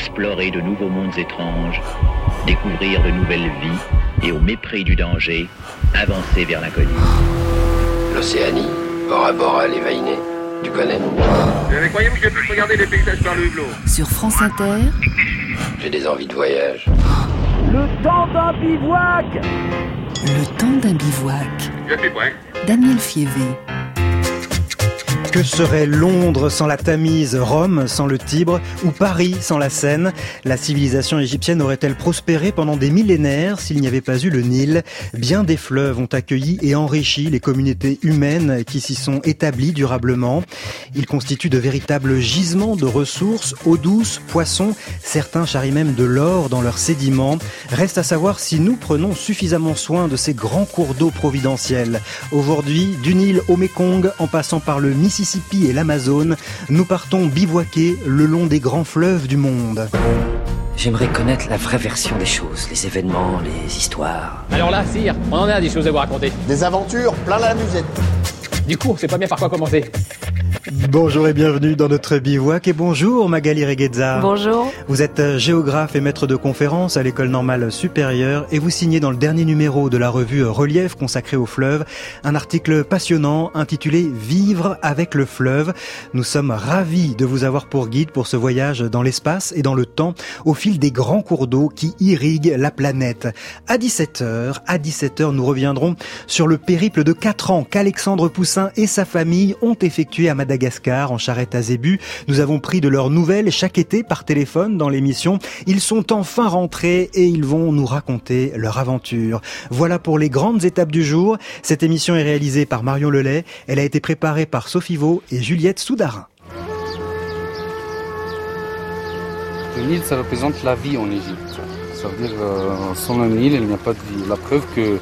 explorer de nouveaux mondes étranges, découvrir de nouvelles vies et au mépris du danger, avancer vers l'inconnu. L'Océanie, bord à bord à l'évainé. Tu connais? Vous croyez que je puisse regarder les paysages par le hublot? Sur France Inter, J'ai des envies de voyage. Le temps d'un bivouac le temps d'un bivouac. Je suis prêt. Daniel Fievé. Que serait Londres sans la Tamise, Rome sans le Tibre ou Paris sans la Seine? La civilisation égyptienne aurait-elle prospéré pendant des millénaires s'il n'y avait pas eu le Nil? Bien des fleuves ont accueilli et enrichi les communautés humaines qui s'y sont établies durablement. Ils constituent de véritables gisements de ressources, eau douce, poissons, certains charrient même de l'or dans leurs sédiments. Reste à savoir si nous prenons suffisamment soin de ces grands cours d'eau providentiels. Aujourd'hui, du Nil au Mekong en passant par le Mississippi, Et l'Amazone, nous partons bivouaquer le long des grands fleuves du monde. J'aimerais connaître la vraie version des choses, les événements, les histoires. Alors là, sire, on en a des choses à vous raconter. Des aventures plein la musette. Du coup, on sait pas bien par quoi commencer. Bonjour et bienvenue dans notre bivouac et bonjour Magali Reguezza. Bonjour. Vous êtes euh, géographe et maître de conférences à l'école normale supérieure et vous signez dans le dernier numéro de la revue Relief consacrée au fleuve un article passionnant intitulé Vivre avec le fleuve. Nous sommes ravis de vous avoir pour guide pour ce voyage dans l'espace et dans le temps au fil des grands cours d'eau qui irriguent la planète. À 17h, à 17h, nous reviendrons sur le périple de 4 ans qu'Alexandre Poussin et sa famille ont effectué à Madagascar, en charrette à Zébu. Nous avons pris de leurs nouvelles chaque été par téléphone dans l'émission. Ils sont enfin rentrés et ils vont nous raconter leur aventure. Voilà pour les grandes étapes du jour. Cette émission est réalisée par Marion Lelay. Elle a été préparée par Sophie Vaux et Juliette Soudarin. Le Nil, ça représente la vie en Égypte. Ça veut dire, euh, sans le Nil, il n'y a pas de vie. La preuve que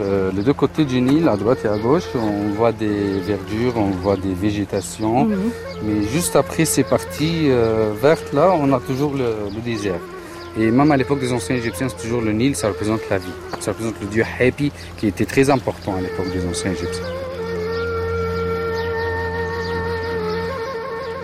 euh, les deux côtés du Nil, à droite et à gauche, on voit des verdures, on voit des végétations. Mhm. Mais juste après ces parties euh, vertes là, on a toujours le, le désert. Et même à l'époque des anciens Égyptiens, c'est toujours le Nil, ça représente la vie. Ça représente le dieu Hapi, qui était très important à l'époque des anciens Égyptiens.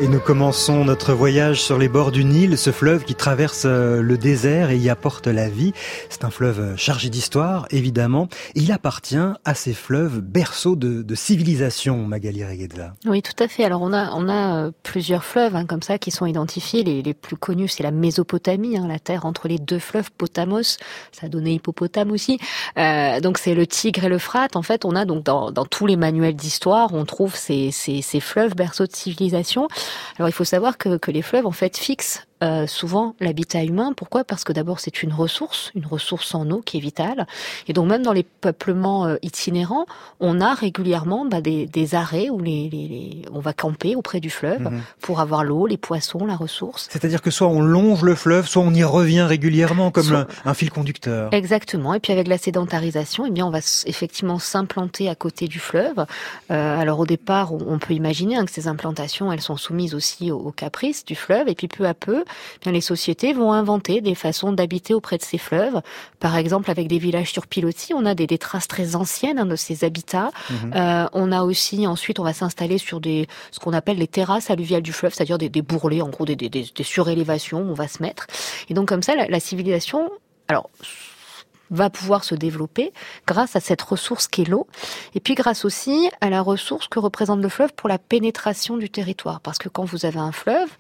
Et nous commençons notre voyage sur les bords du Nil, ce fleuve qui traverse euh, le désert et y apporte la vie. C'est un fleuve chargé d'histoire, évidemment. Il appartient à ces fleuves berceaux de, civilisation, Magali Reguedza. Oui, tout à fait. Alors on a, on a euh, plusieurs fleuves hein, comme ça qui sont identifiés. Les, plus connus, c'est la Mésopotamie, hein, la terre entre les deux fleuves, Potamos. Ça a donné hippopotame aussi. Euh, donc c'est le Tigre et le Frate. En fait, on a donc dans, dans tous les manuels d'histoire, on trouve ces, ces, ces fleuves berceaux de civilisation. Alors il faut savoir que, que les fleuves en fait fixent euh, souvent l'habitat humain. Pourquoi? Parce que d'abord c'est une ressource, une ressource en eau qui est vitale. Et donc même dans les peuplements euh, itinérants, on a régulièrement bah, des, des, arrêts où les, les, les, on va camper auprès du fleuve mmh. pour avoir l'eau, les poissons, la ressource. C'est-à-dire que soit on longe le fleuve, soit on y revient régulièrement comme soit... un, un, fil conducteur. Exactement. Et puis avec la sédentarisation, eh bien on va effectivement s'implanter à côté du fleuve. Euh, alors au départ, on peut imaginer hein, que ces implantations, elles sont soumises aussi aux, aux caprices du fleuve. Et puis peu à peu, bien les sociétés vont inventer des façons d'habiter auprès de ces fleuves. Par exemple, avec des villages sur pilotis, on a des, des traces très anciennes hein, de ces habitats. Mmh. Euh, on a aussi, ensuite, on va s'installer sur des ce qu'on appelle les terrasses alluviales du fleuve, c'est-à-dire des, des bourrelets, en gros des, des, des surélévations. Où on va se mettre. Et donc comme ça, la, la civilisation, alors va pouvoir se développer grâce à cette ressource qu'est l'eau, et puis grâce aussi à la ressource que représente le fleuve pour la pénétration du territoire. Parce que quand vous avez un fleuve,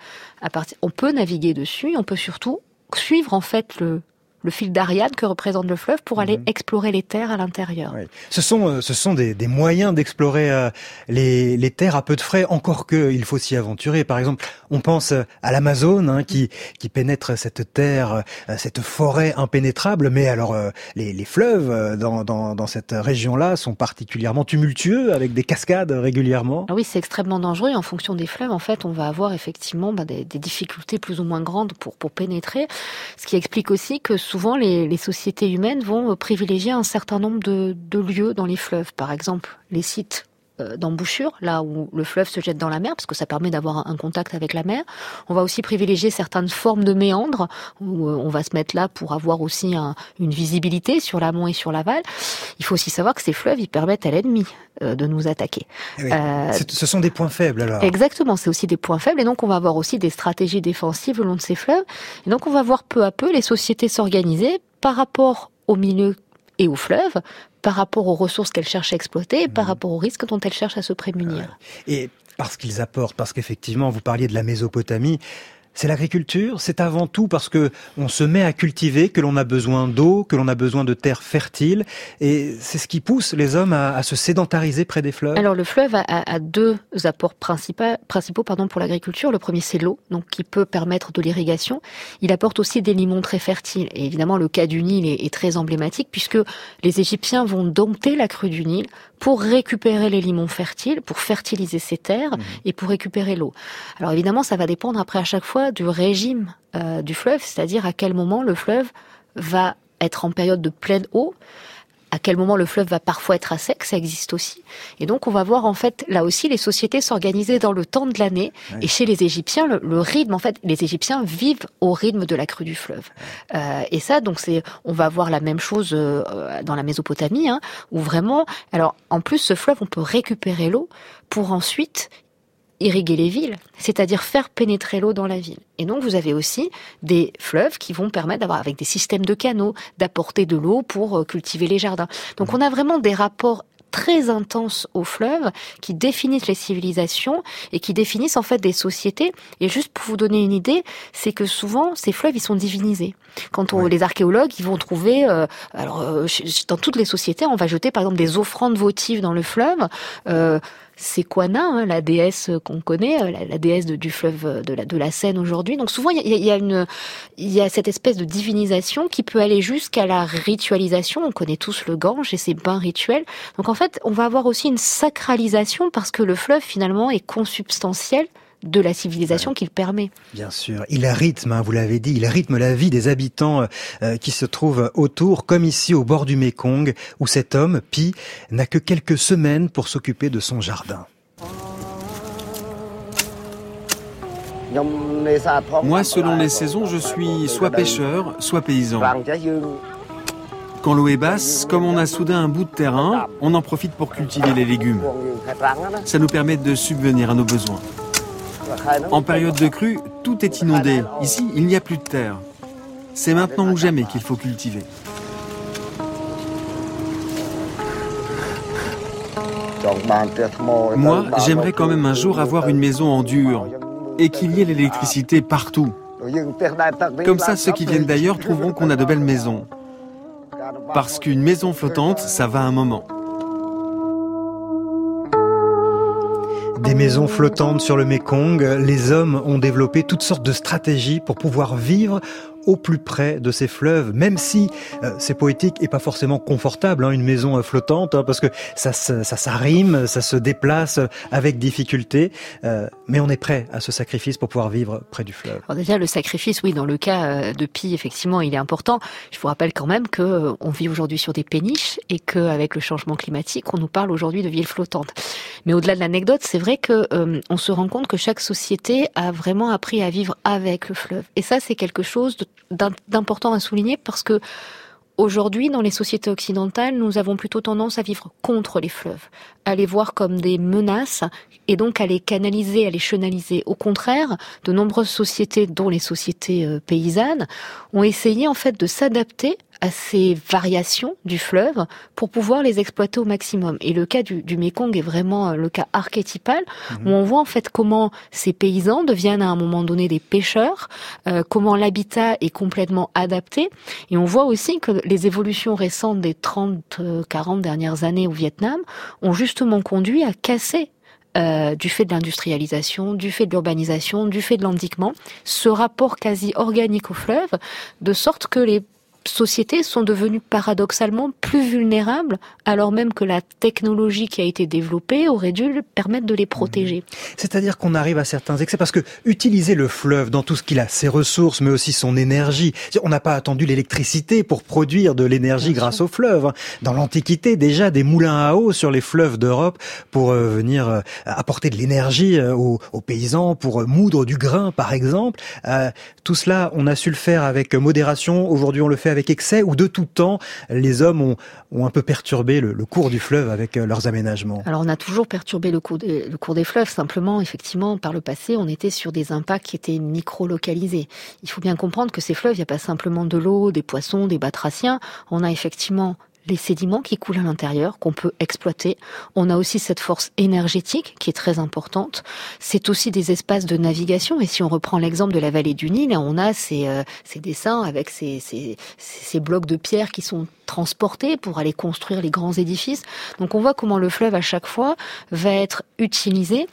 on peut naviguer dessus, on peut surtout suivre en fait le, le fil d'Ariane que représente le fleuve pour aller mmh. explorer les terres à l'intérieur. Oui. Ce sont, euh, ce sont des, des moyens d'explorer euh, les, les, terres à peu de frais, encore que il faut s'y aventurer. Par exemple, on pense euh, à l'Amazone hein, qui, qui pénètre cette terre, euh, cette forêt impénétrable, mais alors les, les, fleuves dans, dans, dans cette région-là sont particulièrement tumultueux avec des cascades régulièrement. Ah oui, c'est extrêmement dangereux. En fonction des fleuves, en fait, on va avoir effectivement bah, des, des difficultés plus ou moins grandes pour, pour pénétrer, ce qui explique aussi que souvent les, sociétés humaines vont privilégier un certain nombre de, lieux dans les fleuves. Par exemple, les sites euh, d'embouchure, là où le fleuve se jette dans la mer, parce que ça permet d'avoir un contact avec la mer. On va aussi privilégier certaines formes de méandres, où euh, on va se mettre là pour avoir aussi une visibilité sur l'amont et sur l'aval. Il faut aussi savoir que ces fleuves, ils permettent à l'ennemi euh, de nous attaquer. Eh ce sont des points faibles alors. Exactement, c'est aussi des points faibles, et donc on va avoir aussi des stratégies défensives le long de ces fleuves. Et donc on va voir peu à peu les sociétés s'organiser par rapport au milieu et au fleuve par rapport aux ressources qu'elles cherchent à exploiter et par mmh. rapport aux risques dont elles cherchent à se prémunir. Et parce qu'ils apportent, parce qu'effectivement, vous parliez de la Mésopotamie, c'est l'agriculture, c'est avant tout parce que on se met à cultiver, que l'on a besoin d'eau, que l'on a besoin de terres fertiles, et c'est ce qui pousse les hommes à, se sédentariser près des fleuves. Alors le fleuve a, deux apports principaux, principaux pardon, pour l'agriculture. Le premier c'est l'eau, donc qui peut permettre de l'irrigation. Il apporte aussi des limons très fertiles, et évidemment le cas du Nil est, est très emblématique puisque les Égyptiens vont dompter la crue du Nil pour récupérer les limons fertiles, pour fertiliser ces terres mmh. et pour récupérer l'eau. Alors évidemment, ça va dépendre après à chaque fois du régime euh, du fleuve, c'est-à-dire à quel moment le fleuve va être en période de pleine eau, à quel moment le fleuve va parfois être à sec, ça existe aussi. Et donc on va voir en fait là aussi les sociétés s'organiser dans le temps de l'année. Et chez les Égyptiens, le, rythme en fait, les Égyptiens vivent au rythme de la crue du fleuve. Euh, et ça donc c'est, on va voir la même chose euh, dans la Mésopotamie, hein, où vraiment, alors en plus ce fleuve on peut récupérer l'eau pour ensuite irriguer les villes, c'est-à-dire faire pénétrer l'eau dans la ville. Et donc vous avez aussi des fleuves qui vont permettre d'avoir avec des systèmes de canaux d'apporter de l'eau pour euh, cultiver les jardins. Donc on a vraiment des rapports très intenses aux fleuves qui définissent les civilisations et qui définissent en fait des sociétés. Et juste pour vous donner une idée, c'est que souvent ces fleuves ils sont divinisés. Quand on, les archéologues ils vont trouver, euh, alors euh, dans toutes les sociétés, on va jeter par exemple des offrandes votives dans le fleuve. Euh, c'est Quana, hein, la déesse qu'on connaît, euh, la, déesse du fleuve euh, de la, Seine aujourd'hui. Donc souvent, il y a, une, il y a cette espèce de divinisation qui peut aller jusqu'à la ritualisation. On connaît tous le Gange et ses bains rituels. Donc en fait, on va avoir aussi une sacralisation parce que le fleuve finalement est consubstantiel de la civilisation qu'il permet. Bien sûr, il rythme, hein, vous l'avez dit, il rythme la vie des habitants euh, euh, qui se trouvent autour, comme ici au bord du Mékong, où cet homme, Pi, n'a que quelques semaines pour s'occuper de son jardin. Moi, selon les saisons, je suis soit pêcheur, soit paysan. Quand l'eau est basse, comme on a soudain un bout de terrain, on en profite pour cultiver les légumes. Ça nous permet de subvenir à nos besoins. En période de crue, tout est inondé. Ici, il n'y a plus de terre. C'est maintenant ou jamais qu'il faut cultiver. Moi, j'aimerais quand même un jour avoir une maison en dur et qu'il y ait l'électricité partout. Comme ça, ceux qui viennent d'ailleurs trouveront qu'on a de belles maisons. Parce qu'une maison flottante, ça va un moment. Des maisons flottantes sur le Mekong, les hommes ont développé toutes sortes de stratégies pour pouvoir vivre au plus près de ces fleuves, même si euh, c'est poétique et pas forcément confortable, hein, une maison euh, flottante, hein, parce que ça, ça, ça rime, ça se déplace avec difficulté, euh, mais on est prêt à ce sacrifice pour pouvoir vivre près du fleuve. Alors déjà, le sacrifice, oui, dans le cas de Pi, effectivement, il est important. Je vous rappelle quand même que on vit aujourd'hui sur des péniches et qu'avec le changement climatique, on nous parle aujourd'hui de villes flottantes. Mais au-delà de l'anecdote, c'est vrai que on se rend compte que chaque société a vraiment appris à vivre avec le fleuve. Et ça, c'est quelque chose de d'important à souligner parce que Aujourd'hui, dans les sociétés occidentales, nous avons plutôt tendance à vivre contre les fleuves, à les voir comme des menaces et donc à les canaliser, à les chenaliser. Au contraire, de nombreuses sociétés, dont les sociétés euh, paysannes, ont essayé en fait de s'adapter à ces variations du fleuve pour pouvoir les exploiter au maximum. Et le cas du, du Mekong est vraiment euh, le cas archétypal où mhm. on voit en fait comment ces paysans deviennent à un moment donné des pêcheurs, euh, comment l'habitat est complètement adapté. Et on voit aussi que les évolutions récentes des 30, 40 euh, dernières années au Vietnam ont justement conduit à casser euh, du fait de l'industrialisation, du fait de l'urbanisation, du fait de l'endiquement, ce rapport quasi organique au fleuve, de sorte que les sociétés sont devenues paradoxalement plus vulnérables, alors même que la technologie qui a été développée aurait dû permettre de les protéger. Mmh. C'est-à-dire qu'on arrive à certains excès, parce que utiliser le fleuve dans tout ce qu'il a, ses ressources, mais aussi son énergie, on n'a pas attendu l'électricité pour produire de l'énergie grâce au fleuve. Hein. Dans l'Antiquité, déjà, des moulins à eau sur les fleuves d'Europe pour euh, venir euh, apporter de l'énergie euh, aux, paysans, pour moudre du grain, par exemple. tout cela, on a su le faire avec modération. Aujourd'hui, on le fait avec excès ou de tout temps, les hommes ont, un peu perturbé le, cours du fleuve avec euh, leurs aménagements. Alors on a toujours perturbé le cours, des, le cours des fleuves, simplement, effectivement, par le passé, on était sur des impacts qui étaient micro-localisés. Il faut bien comprendre que ces fleuves, il n'y a pas simplement de l'eau, des poissons, des batraciens, on a effectivement les sédiments qui coulent à l'intérieur, qu'on peut exploiter. On a aussi cette force énergétique qui est très importante. C'est aussi des espaces de navigation. Et si on reprend l'exemple de la vallée du Nil, on a ces, euh, ces dessins avec ces, ces, ces blocs de pierre qui sont transportés pour aller construire les grands édifices. Donc on voit comment le fleuve à chaque fois va être utilisé.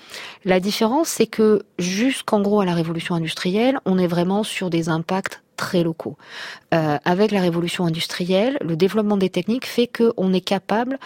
La différence, c'est que jusqu'en gros à la révolution industrielle, on est vraiment sur des impacts très locaux. Euh, avec la révolution industrielle, le développement des techniques fait qu'on est capable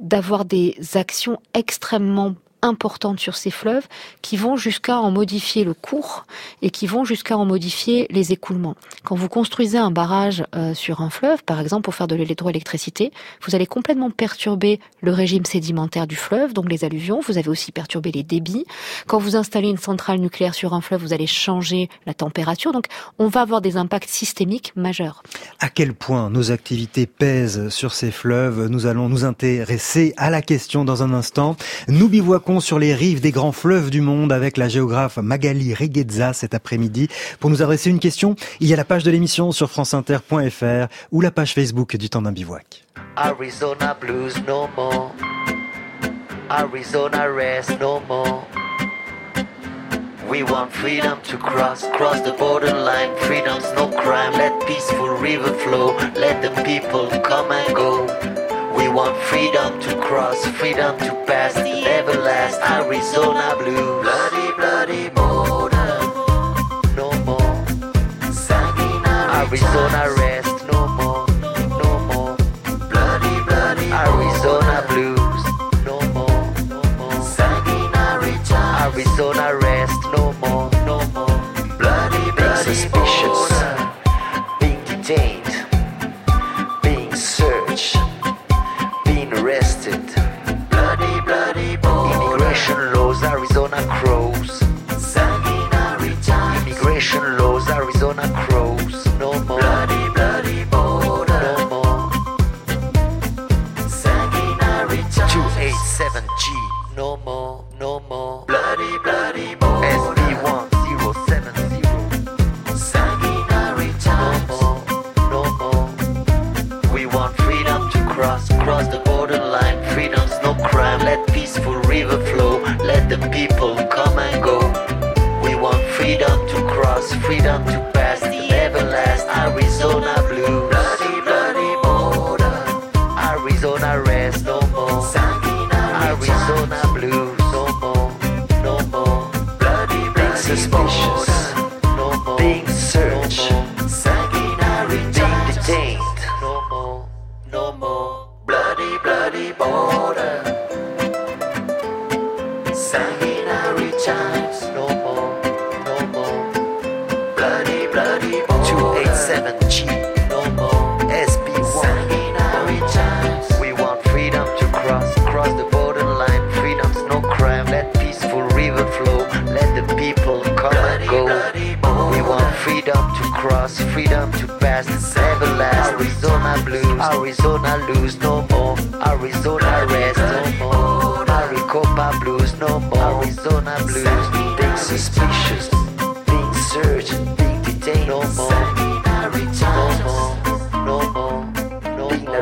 d'avoir des actions extrêmement importantes sur ces fleuves qui vont jusqu'à en modifier le cours et qui vont jusqu'à en modifier les écoulements. Quand vous construisez un barrage euh, sur un fleuve, par exemple pour faire de l'électroélectricité, vous allez complètement perturber le régime sédimentaire du fleuve, donc les alluvions, vous avez aussi perturbé les débits. Quand vous installez une centrale nucléaire sur un fleuve, vous allez changer la température, donc on va avoir des impacts systémiques majeurs. À quel point nos activités pèsent sur ces fleuves? Nous allons nous intéresser à la question dans un instant. Nous bivouacons sur les rives des grands fleuves du monde avec la géographe Magali Reguezza cet après-midi. Pour nous adresser une question, il y a la page de l'émission sur franceinter.fr ou la page Facebook du temps d'un bivouac. Arizona blues no more. Arizona rest no more. We want freedom to cross, cross the borderline. Freedom's no crime. Let peaceful river flow. Let the people come and go. We want freedom to cross, freedom to pass the everlast Arizona blue. Bloody, bloody border, no more. Arizona rest, no more, no more. Bloody, bloody Arizona blues, no more, no more. Arizona rest, no more, no more. Bloody, bloody arrested.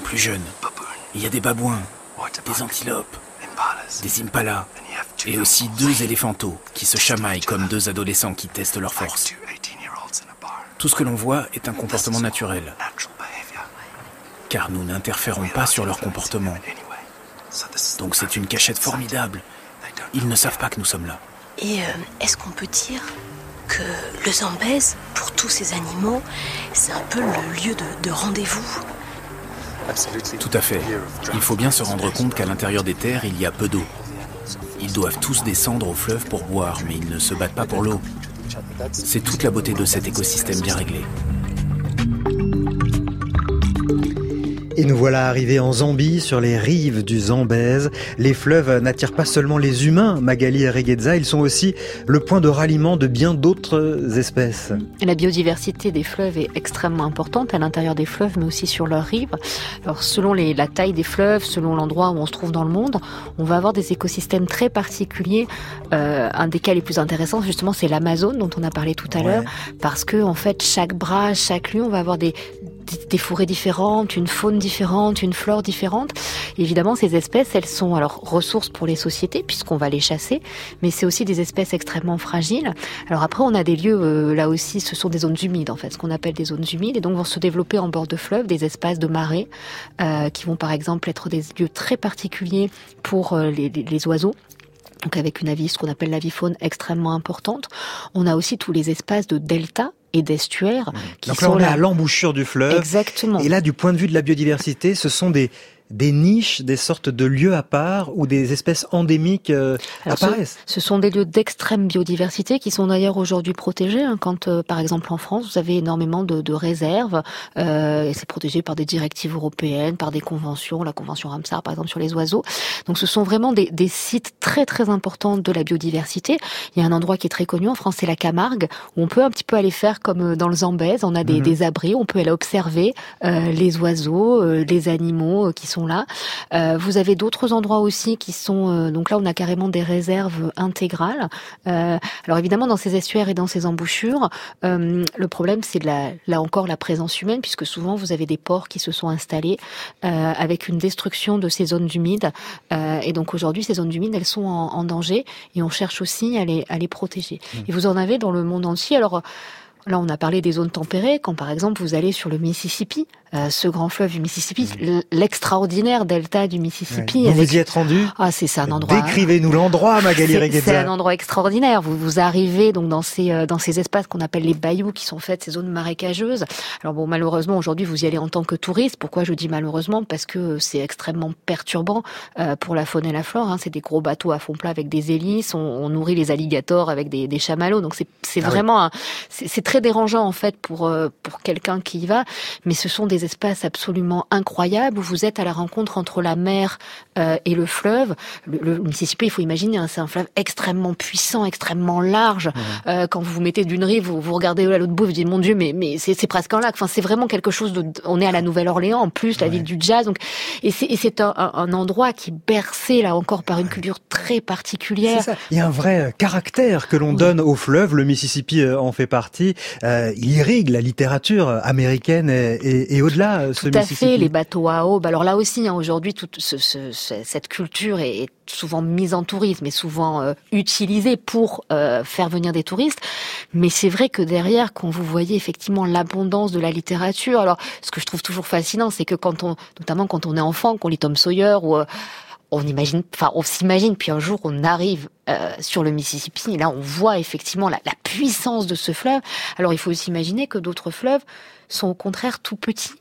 plus jeune. Il y a des babouins, des antilopes, des impalas, et aussi deux éléphantaux qui se chamaillent comme deux adolescents qui testent leur force. Tout ce que l'on voit est un comportement naturel, car nous n'interférons pas sur leur comportement. Donc c'est une cachette formidable. Ils ne savent pas que nous sommes là. Et euh, est-ce qu'on peut dire que le Zambèze, pour tous ces animaux, c'est un peu le lieu de rendez-vous? Tout à fait. Il faut bien se rendre compte qu'à l'intérieur des terres, il y a peu d'eau. Ils doivent tous descendre au fleuve pour boire, mais ils ne se battent pas pour l'eau. C'est toute la beauté de cet écosystème bien réglé. Et nous voilà arrivés en Zambie, sur les rives du Zambèze. Les fleuves n'attirent pas seulement les humains, Magali et Regueza, ils sont aussi le point de ralliement de bien d'autres espèces. La biodiversité des fleuves est extrêmement importante à l'intérieur des fleuves, mais aussi sur leurs rives. Alors, selon les, la taille des fleuves, selon l'endroit où on se trouve dans le monde, on va avoir des écosystèmes très particuliers. Euh, un des cas les plus intéressants, justement, c'est l'Amazone, dont on a parlé tout à l'heure, parce que, en fait, chaque bras, chaque lieu, on va avoir des, des forêts différentes, une faune différente, une flore différente. évidemment, ces espèces, elles sont alors ressources pour les sociétés puisqu'on va les chasser, mais c'est aussi des espèces extrêmement fragiles. Alors après, on a des lieux euh, là aussi, ce sont des zones humides en fait, ce qu'on appelle des zones humides, et donc vont se développer en bord de fleuve des espaces de marée euh, qui vont par exemple être des lieux très particuliers pour euh, les, les oiseaux donc avec une avis, ce qu'on appelle l'avifaune extrêmement importante. On a aussi tous les espaces de delta, et d'estuaires. Qui Donc là, on est à l'embouchure du fleuve. Exactement. Et là, du point de vue de la biodiversité, ce sont des des niches, des sortes de lieux à part où des espèces endémiques euh, apparaissent. Ce, sont des lieux d'extrême biodiversité qui sont d'ailleurs aujourd'hui protégés. Hein, quand, euh, par exemple, en France, vous avez énormément de, de réserves, euh, et c'est protégé par des directives européennes, par des conventions, la convention Ramsar, par exemple, sur les oiseaux. Donc, ce sont vraiment des, des, sites très très importants de la biodiversité. Il y a un endroit qui est très connu en France, c'est la Camargue, où on peut un petit peu aller faire comme euh, dans le Zambèze. On a des, mhm. des abris, on peut aller observer euh, les oiseaux, les animaux qui sont là. Euh, vous avez d'autres endroits aussi qui sont euh, donc là on a carrément des réserves intégrales. Euh, alors évidemment dans ces estuaires et dans ces embouchures, le problème c'est là encore la présence humaine puisque souvent vous avez des ports qui se sont installés avec une destruction de ces zones humides et donc aujourd'hui ces zones humides elles sont en, danger et on cherche aussi à les à les protéger. Mmh. Et vous en avez dans le monde entier. Alors Là, on a parlé des zones tempérées, quand par exemple vous allez sur le Mississippi, euh, ce grand fleuve du Mississippi, l'extraordinaire delta du Mississippi. Vous vous y êtes rendu Ah, c'est un endroit. Décrivez-nous l'endroit, Magali. C'est un endroit extraordinaire. Vous vous arrivez donc dans ces euh, dans ces espaces qu'on appelle les bayous, qui sont faits ces zones marécageuses. Alors bon, malheureusement aujourd'hui vous y allez en tant que touriste. Pourquoi je dis malheureusement? Parce que c'est extrêmement perturbant euh, pour la faune et la flore. Hein. C'est des gros bateaux à fond plat avec des hélices. On, on nourrit les alligators avec des, des chamallows. Donc c'est ah vraiment c'est très dérangeant en fait pour euh, pour quelqu'un qui y va, mais ce sont des espaces absolument incroyables. Où vous êtes à la rencontre entre la mer euh, et le fleuve. Le, Mississippi, il faut imaginer, hein, c'est un fleuve extrêmement puissant, extrêmement large. Euh, quand vous vous mettez d'une rive, vous, vous regardez à l'autre bout, vous dites mon Dieu, mais mais c'est presque un lac. Enfin, c'est vraiment quelque chose de. On est à la Nouvelle-Orléans en plus, la ville du jazz. Donc, et c'est un, un, endroit qui est bercé là encore par une culture très particulière. Ça. Il y a un vrai caractère que l'on donne au fleuve. Le Mississippi en fait partie. Euh, il irrigue la littérature américaine et, au-delà. Tout à fait, les bateaux à aube. Alors là aussi, hein, aujourd'hui, toute cette culture est souvent mise en tourisme et souvent euh, utilisée pour euh, faire venir des touristes. Mais c'est vrai que derrière, quand vous voyez effectivement l'abondance de la littérature, alors ce que je trouve toujours fascinant, c'est que quand on, notamment quand on est enfant, qu'on lit Tom Sawyer ou on imagine, enfin, on s'imagine, puis un jour on arrive euh, sur le Mississippi, et là on voit effectivement la, la, puissance de ce fleuve. Alors il faut aussi imaginer que d'autres fleuves sont au contraire tout petits.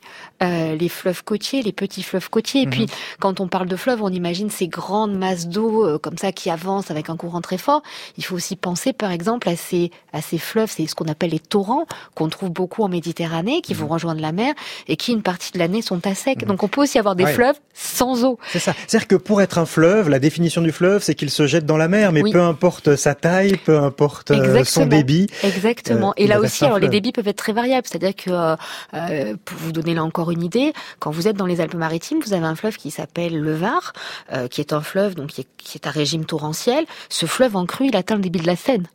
Euh, les fleuves côtiers, les petits fleuves côtiers. Et mhm. puis, quand on parle de fleuves, on imagine ces grandes masses d'eau euh, comme ça qui avancent avec un courant très fort. Il faut aussi penser, par exemple, à ces, à ces fleuves, c'est ce qu'on appelle les torrents, qu'on trouve beaucoup en Méditerranée, qui vont mhm. rejoindre la mer et qui, une partie de l'année, sont à sec. Mhm. Donc, on peut aussi avoir des fleuves sans eau. C'est ça. C'est-à-dire que pour être un fleuve, la définition du fleuve, c'est qu'il se jette dans la mer, mais peu importe sa taille, peu importe euh, son débit. Exactement. et là aussi, alors les débits peuvent être très variables. C'est-à-dire que, euh, pour vous donner là encore une idée, quand vous êtes dans les Alpes-Maritimes, vous avez un fleuve qui s'appelle le Var, euh, qui est un fleuve donc qui est, à régime torrentiel. Ce fleuve en crue, il atteint le débit de la Seine.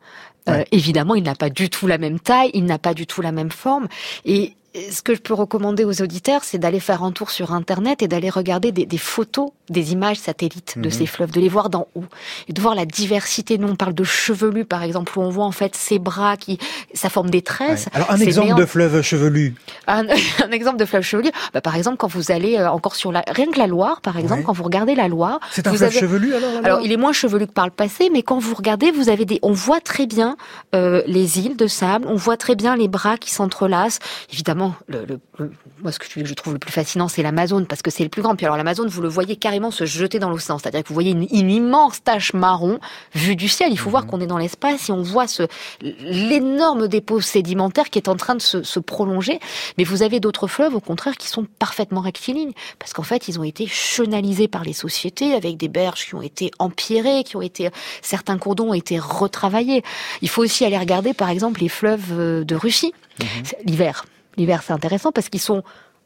Euh, évidemment, il n'a pas du tout la même taille, il n'a pas du tout la même forme, et ce que je peux recommander aux auditeurs, c'est d'aller faire un tour sur Internet et d'aller regarder des, des, photos, des images satellites de mhm. ces fleuves, de les voir d'en haut et de voir la diversité. Nous, on parle de chevelu, par exemple, où on voit en fait ces bras qui, ça forme des tresses. Alors, un exemple de fleuve chevelu. Un, un, exemple de fleuve chevelu, bah, par exemple, quand vous allez euh, encore sur la, rien que la Loire, par exemple, quand vous regardez la Loire. C'est un fleuve chevelu alors Alors, il est moins chevelu que par le passé, mais quand vous regardez, vous avez des, on voit très bien euh, les îles de sable, on voit très bien les bras qui s'entrelacent. Évidemment, le, le, moi, ce que je trouve le plus fascinant, c'est l'Amazone, parce que c'est le plus grand. Puis alors, l'Amazone, vous le voyez carrément se jeter dans l'océan. C'est-à-dire que vous voyez une, immense tache marron vue du ciel. Il faut voir mhm. qu'on est dans l'espace et on voit ce, l'énorme dépôt sédimentaire qui est en train de se, se prolonger. Mais vous avez d'autres fleuves, au contraire, qui sont parfaitement rectilignes. Parce qu'en fait, ils ont été chenalisés par les sociétés avec des berges qui ont été empierrées, qui ont été, certains cours d'eau ont été retravaillés. Il faut aussi aller regarder, par exemple, les fleuves euh, de Russie, mhm. l'hiver. L'hiver, c'est intéressant parce qu'ils sont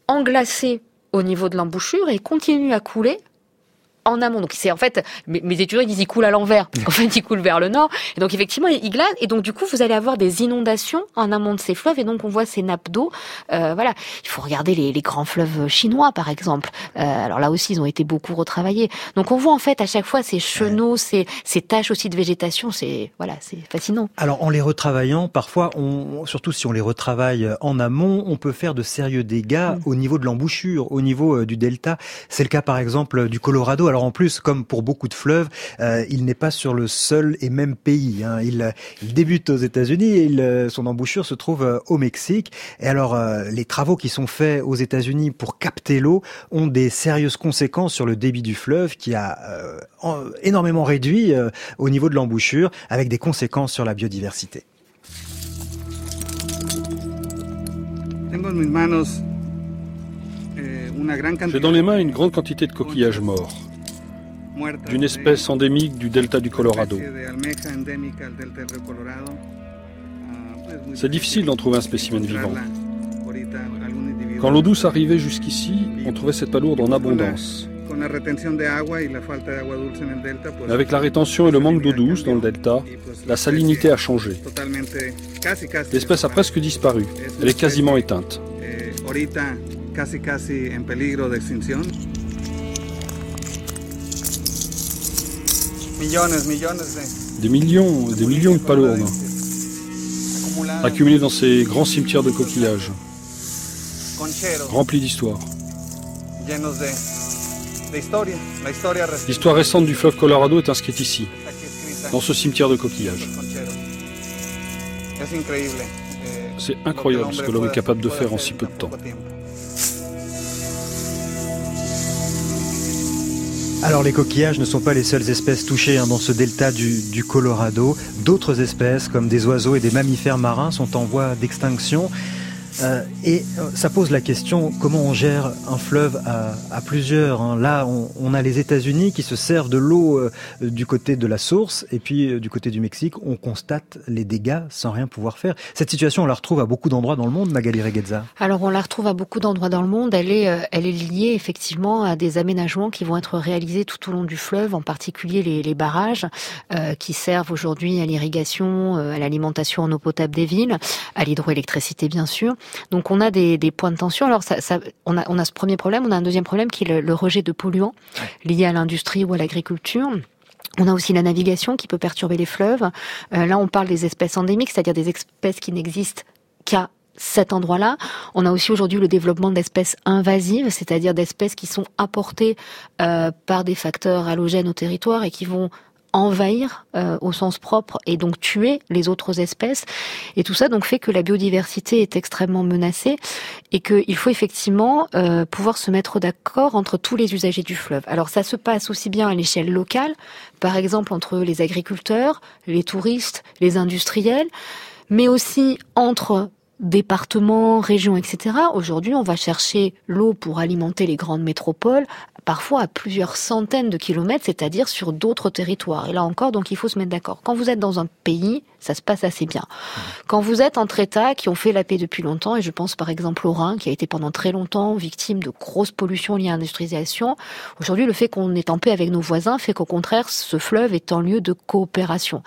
englacés au niveau de l'embouchure et continuent à couler en amont. Donc c'est en fait mes, étudiants ils disent ils coulent à l'envers. En fait ils coulent vers le nord. Et donc effectivement ils glacent et donc du coup vous allez avoir des inondations en amont de ces fleuves et donc on voit ces nappes d'eau. Euh, voilà, il faut regarder les, les, grands fleuves chinois par exemple. Euh, alors là aussi ils ont été beaucoup retravaillés. Donc on voit en fait à chaque fois ces chenaux, ces, ces taches aussi de végétation. C'est voilà c'est fascinant. Alors en les retravaillant parfois on surtout si on les retravaille en amont on peut faire de sérieux dégâts mm. au niveau de l'embouchure, au niveau euh, du delta. C'est le cas par exemple du Colorado. Alors en plus, comme pour beaucoup de fleuves, euh, il n'est pas sur le seul et même pays. Hein. Il, il, débute aux États-Unis et il, euh, son embouchure se trouve euh, au Mexique. Et alors, les travaux qui sont faits aux États-Unis pour capter l'eau ont des sérieuses conséquences sur le débit du fleuve qui a énormément réduit au niveau de l'embouchure, avec des conséquences sur la biodiversité. J'ai dans les mains une grande quantité de coquillages morts d'une espèce endémique du delta du Colorado. C'est difficile d'en trouver un spécimen vivant. Quand l'eau douce arrivait jusqu'ici, on trouvait cette palourde en abondance. Mais avec la rétention et le manque d'eau douce dans le delta, la salinité a changé. L'espèce a presque disparu. Elle est quasiment éteinte. Des millions, des millions de palourdes accumulées dans ces grands cimetières de coquillages, remplis d'histoire. L'histoire récente du fleuve Colorado est inscrite ici, dans ce cimetière de coquillages. C'est incroyable ce que l'homme est capable de faire en si peu de temps. Alors les coquillages ne sont pas les seules espèces touchées hein, dans ce delta du, du Colorado. D'autres espèces comme des oiseaux et des mammifères marins sont en voie d'extinction. Euh, et euh, ça pose la question comment on gère un fleuve à, à plusieurs. Hein. Là, on, on, a les États-Unis qui se servent de l'eau euh, du côté de la source, et puis du côté du Mexique, on constate les dégâts sans rien pouvoir faire. Cette situation, on la retrouve à beaucoup d'endroits dans le monde, Magali Reguezza. Alors, on la retrouve à beaucoup d'endroits dans le monde. Elle est, elle est liée effectivement à des aménagements qui vont être réalisés tout au long du fleuve, en particulier les, les barrages euh, qui servent aujourd'hui à l'irrigation, à l'alimentation en eau potable des villes, à l'hydroélectricité bien sûr. Donc on a des, points de tension. Alors ça, on, a, on a ce premier problème, on a un deuxième problème qui est le, rejet de polluants liés à l'industrie ou à l'agriculture. On a aussi la navigation qui peut perturber les fleuves. Euh, là, on parle des espèces endémiques, c'est-à-dire des espèces qui n'existent qu'à cet endroit-là. On a aussi aujourd'hui le développement d'espèces invasives, c'est-à-dire d'espèces qui sont apportées euh, par des facteurs halogènes au territoire et qui vont envahir euh, au sens propre et donc tuer les autres espèces. Et tout ça donc fait que la biodiversité est extrêmement menacée et qu'il faut effectivement euh, pouvoir se mettre d'accord entre tous les usagers du fleuve. Alors ça se passe aussi bien à l'échelle locale, par exemple entre les agriculteurs, les touristes, les industriels, mais aussi entre départements, régions, etc. Aujourd'hui, on va chercher l'eau pour alimenter les grandes métropoles, parfois à plusieurs centaines de kilomètres, c'est-à-dire sur d'autres territoires. Et là encore, donc il faut se mettre d'accord. Quand vous êtes dans un pays, ça se passe assez bien. Quand vous êtes entre États qui ont fait la paix depuis longtemps, et je pense par exemple au Rhin, qui a été pendant très longtemps victime de grosses pollutions liées à l'industrialisation, aujourd'hui le fait qu'on est en paix avec nos voisins fait qu'au contraire, ce fleuve est un lieu de coopération.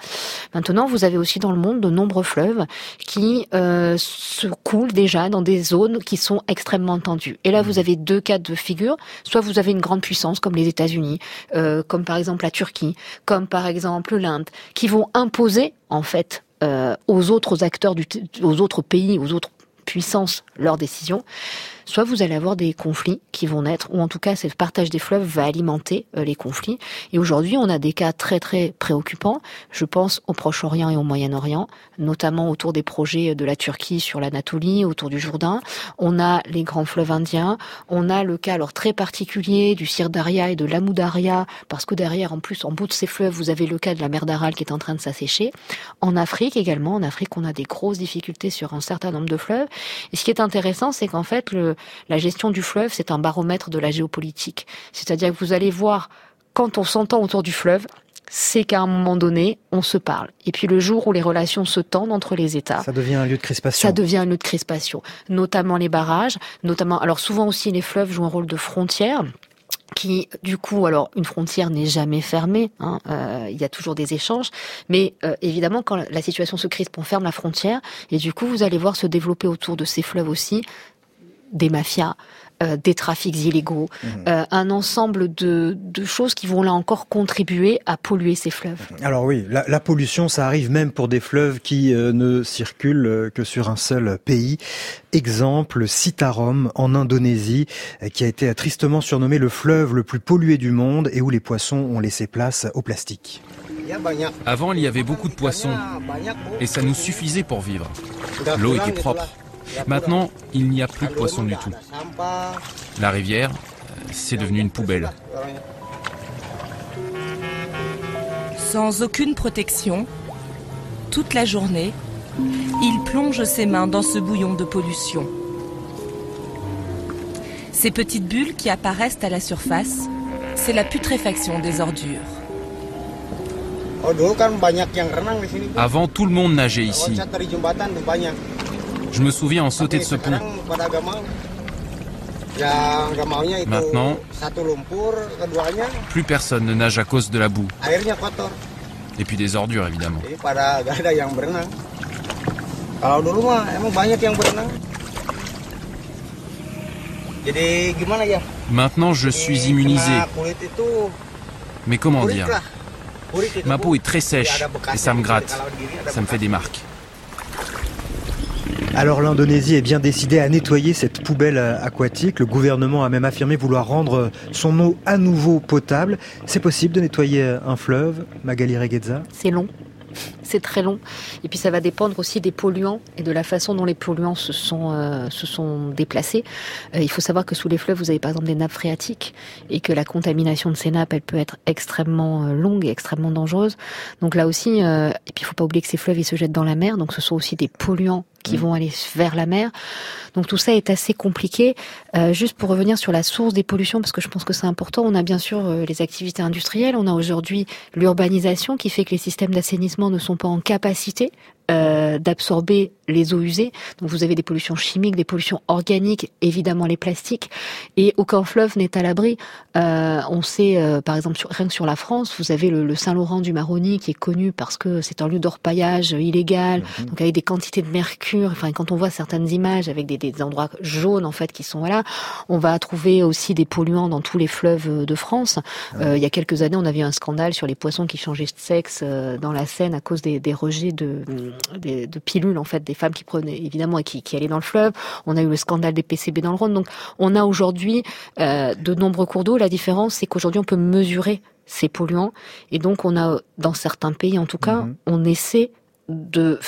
Maintenant, vous avez aussi dans le monde de nombreux fleuves qui euh, se coulent déjà dans des zones qui sont extrêmement tendues. Et là, vous avez deux cas de figure. Soit vous avez une grande puissance comme les États-Unis, euh, comme par exemple la Turquie, comme par exemple l'Inde, qui vont imposer en fait euh, aux autres acteurs, aux autres pays, aux autres puissances leurs décisions soit vous allez avoir des conflits qui vont naître, ou en tout cas, ce partage des fleuves va alimenter euh, les conflits. Et aujourd'hui, on a des cas très très préoccupants. Je pense au Proche-Orient et au Moyen-Orient, notamment autour des projets de la Turquie sur l'Anatolie, autour du Jourdain. On a les grands fleuves indiens. On a le cas alors très particulier du Sirdaria et de l'Amoudaria, parce que derrière, en plus, en bout de ces fleuves, vous avez le cas de la mer d'Aral qui est en train de s'assécher. En Afrique également, en Afrique, on a des grosses difficultés sur un certain nombre de fleuves. Et ce qui est intéressant, c'est qu'en fait, le, la gestion du fleuve, c'est un baromètre de la géopolitique. C'est-à-dire que vous allez voir, quand on s'entend autour du fleuve, c'est qu'à un moment donné, on se parle. Et puis le jour où les relations se tendent entre les États, ça devient un lieu de crispation. Ça devient un lieu de crispation, notamment les barrages, notamment. Alors souvent aussi les fleuves jouent un rôle de frontière qui, du coup, alors une frontière n'est jamais fermée, hein, euh, il y a toujours des échanges, mais euh, évidemment, quand la situation se crispe, on ferme la frontière, et du coup, vous allez voir se développer autour de ces fleuves aussi des mafias, euh, des trafics illégaux, mhm. euh, un ensemble de, de, choses qui vont là encore contribuer à polluer ces fleuves. Alors oui, la, la pollution, ça arrive même pour des fleuves qui euh, ne circulent que sur un seul pays. Exemple, Citarum en Indonésie, qui a été tristement surnommé le fleuve le plus pollué du monde et où les poissons ont laissé place au plastique. Avant, il y avait beaucoup de poissons et ça nous suffisait pour vivre. L'eau était propre. Maintenant, il n'y a plus de poissons du tout. La rivière, c'est devenu une poubelle. Sans aucune protection, toute la journée, il plonge ses mains dans ce bouillon de pollution. Ces petites bulles qui apparaissent à la surface, c'est la putréfaction des ordures. Avant, tout le monde nageait ici. Je me souviens en sauter de ce pont. Maintenant, plus personne ne nage à cause de la boue. Et puis des ordures, évidemment. Maintenant, je suis immunisé. Mais comment dire? Ma peau est très sèche et ça me gratte. Ça me fait des marques. Alors l'Indonésie est bien décidée à nettoyer cette poubelle aquatique. Le gouvernement a même affirmé vouloir rendre son eau à nouveau potable. C'est possible de nettoyer un fleuve, Magali Regueza C'est long c'est très long. Et puis ça va dépendre aussi des polluants et de la façon dont les polluants se sont, euh, se sont déplacés. Euh, il faut savoir que sous les fleuves, vous avez par exemple des nappes phréatiques et que la contamination de ces nappes, elle peut être extrêmement euh, longue et extrêmement dangereuse. Donc là aussi, et puis il faut pas oublier que ces fleuves, ils se jettent dans la mer, donc ce sont aussi des polluants qui mmh. vont aller vers la mer. Donc tout ça est assez compliqué. Euh, juste pour revenir sur la source des pollutions, parce que je pense que c'est important, on a bien sûr euh, les activités industrielles, on a aujourd'hui l'urbanisation qui fait que les systèmes d'assainissement ne sont pas en capacité euh, d'absorber les eaux usées. Donc vous avez des pollutions chimiques, des pollutions organiques, évidemment les plastiques, et aucun fleuve n'est à l'abri. Euh, on sait, euh, par exemple, sur, rien que sur la France, vous avez le, Saint-Laurent du Maroni qui est connu parce que c'est un lieu d'orpaillage illégal, mhm. donc avec des quantités de mercure. Enfin, quand on voit certaines images avec des, des, endroits jaunes en fait qui sont là, on va trouver aussi des polluants dans tous les fleuves de France. il y a quelques années, on avait un scandale sur les poissons qui changeaient de sexe dans la Seine à cause des, des rejets de de pilules en fait des femmes qui prenaient évidemment et qui, qui allaient dans le fleuve. On a eu le scandale des PCB dans le Rhône. Donc on a aujourd'hui euh, de nombreux cours d'eau. La différence c'est qu'aujourd'hui on peut mesurer ces polluants et donc on a dans certains pays en tout cas mhm. on essaie de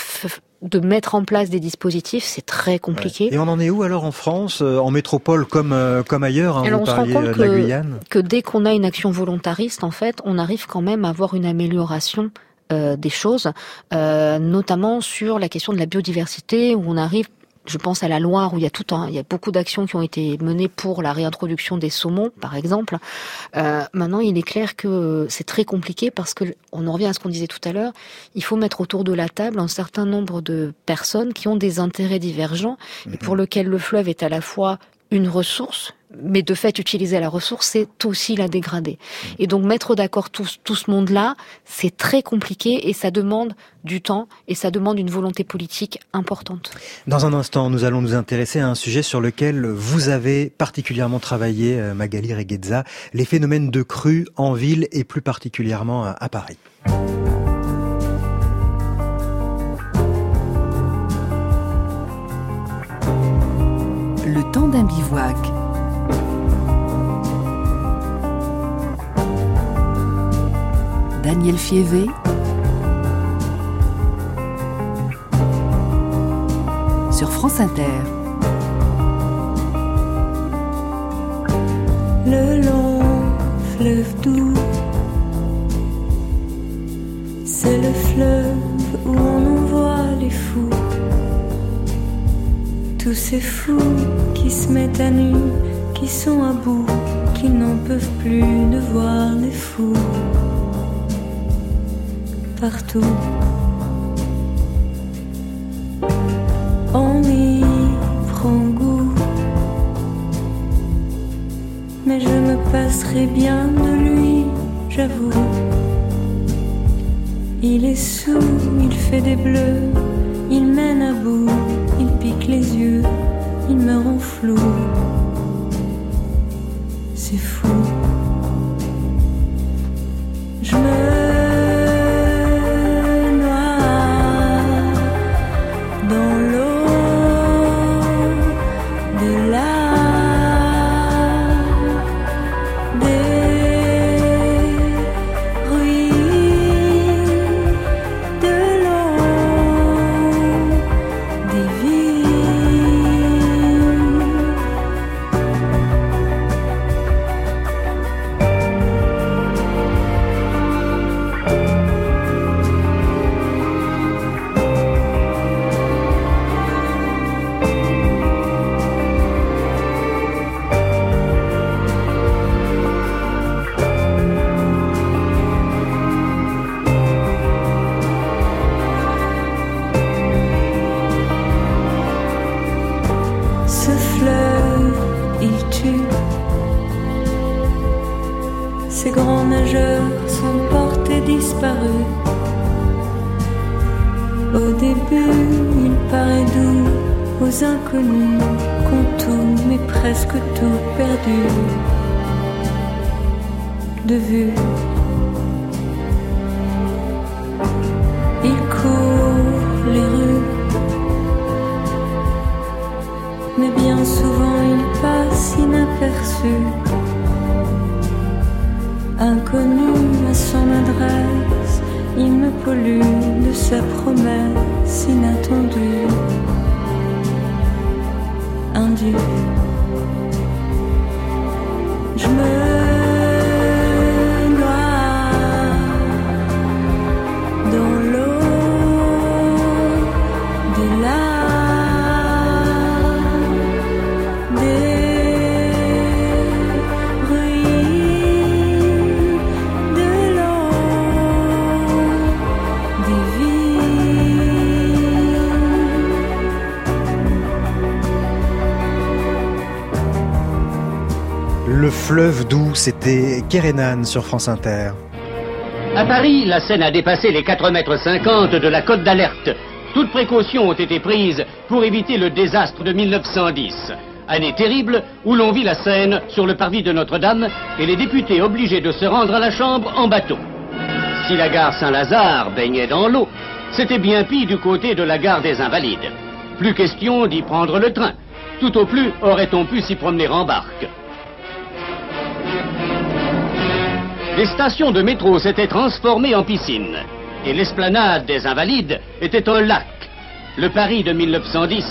de mettre en place des dispositifs, c'est très compliqué. Et on en est où alors en France, euh, en métropole comme euh, comme ailleurs hein, on se rend compte que, que dès qu'on a une action volontariste, en fait, on arrive quand même à avoir une amélioration des choses, euh, notamment sur la question de la biodiversité, où on arrive je pense à la Loire où il y a tout un, il y a beaucoup d'actions qui ont été menées pour la réintroduction des saumons, par exemple. Euh, maintenant, il est clair que c'est très compliqué parce que on en revient à ce qu'on disait tout à l'heure. Il faut mettre autour de la table un certain nombre de personnes qui ont des intérêts divergents et pour lequel le fleuve est à la fois une ressource, mais de fait utiliser la ressource, c'est aussi la dégrader. Et donc mettre d'accord tout, ce monde-là, c'est très compliqué et ça demande du temps et ça demande une volonté politique importante. Dans un instant, nous allons nous intéresser à un sujet sur lequel vous avez particulièrement travaillé, euh, Magali Reguezza, les phénomènes de crue en ville et plus particulièrement à Paris. Daniel Fievé. Sur France Inter. Le long fleuve doux, c'est le fleuve où on envoie les fous. Tous ces fous se mettent à nu, qui sont à bout, qui n'en peuvent plus de voir les fous partout. C'était Kerenan sur France Inter. À Paris, la Seine a dépassé les 4,50 mètres de la côte d'alerte. Toutes précautions ont été prises pour éviter le désastre de 1910. Année terrible où l'on vit la Seine sur le parvis de Notre-Dame et les députés obligés de se rendre à la Chambre en bateau. Si la gare Saint-Lazare baignait dans l'eau, c'était bien pis du côté de la gare des Invalides. Plus question d'y prendre le train. Tout au plus aurait-on pu s'y promener en barque. Les stations de métro s'étaient transformées en piscines et l'esplanade des Invalides était un lac. Le Paris de 1910,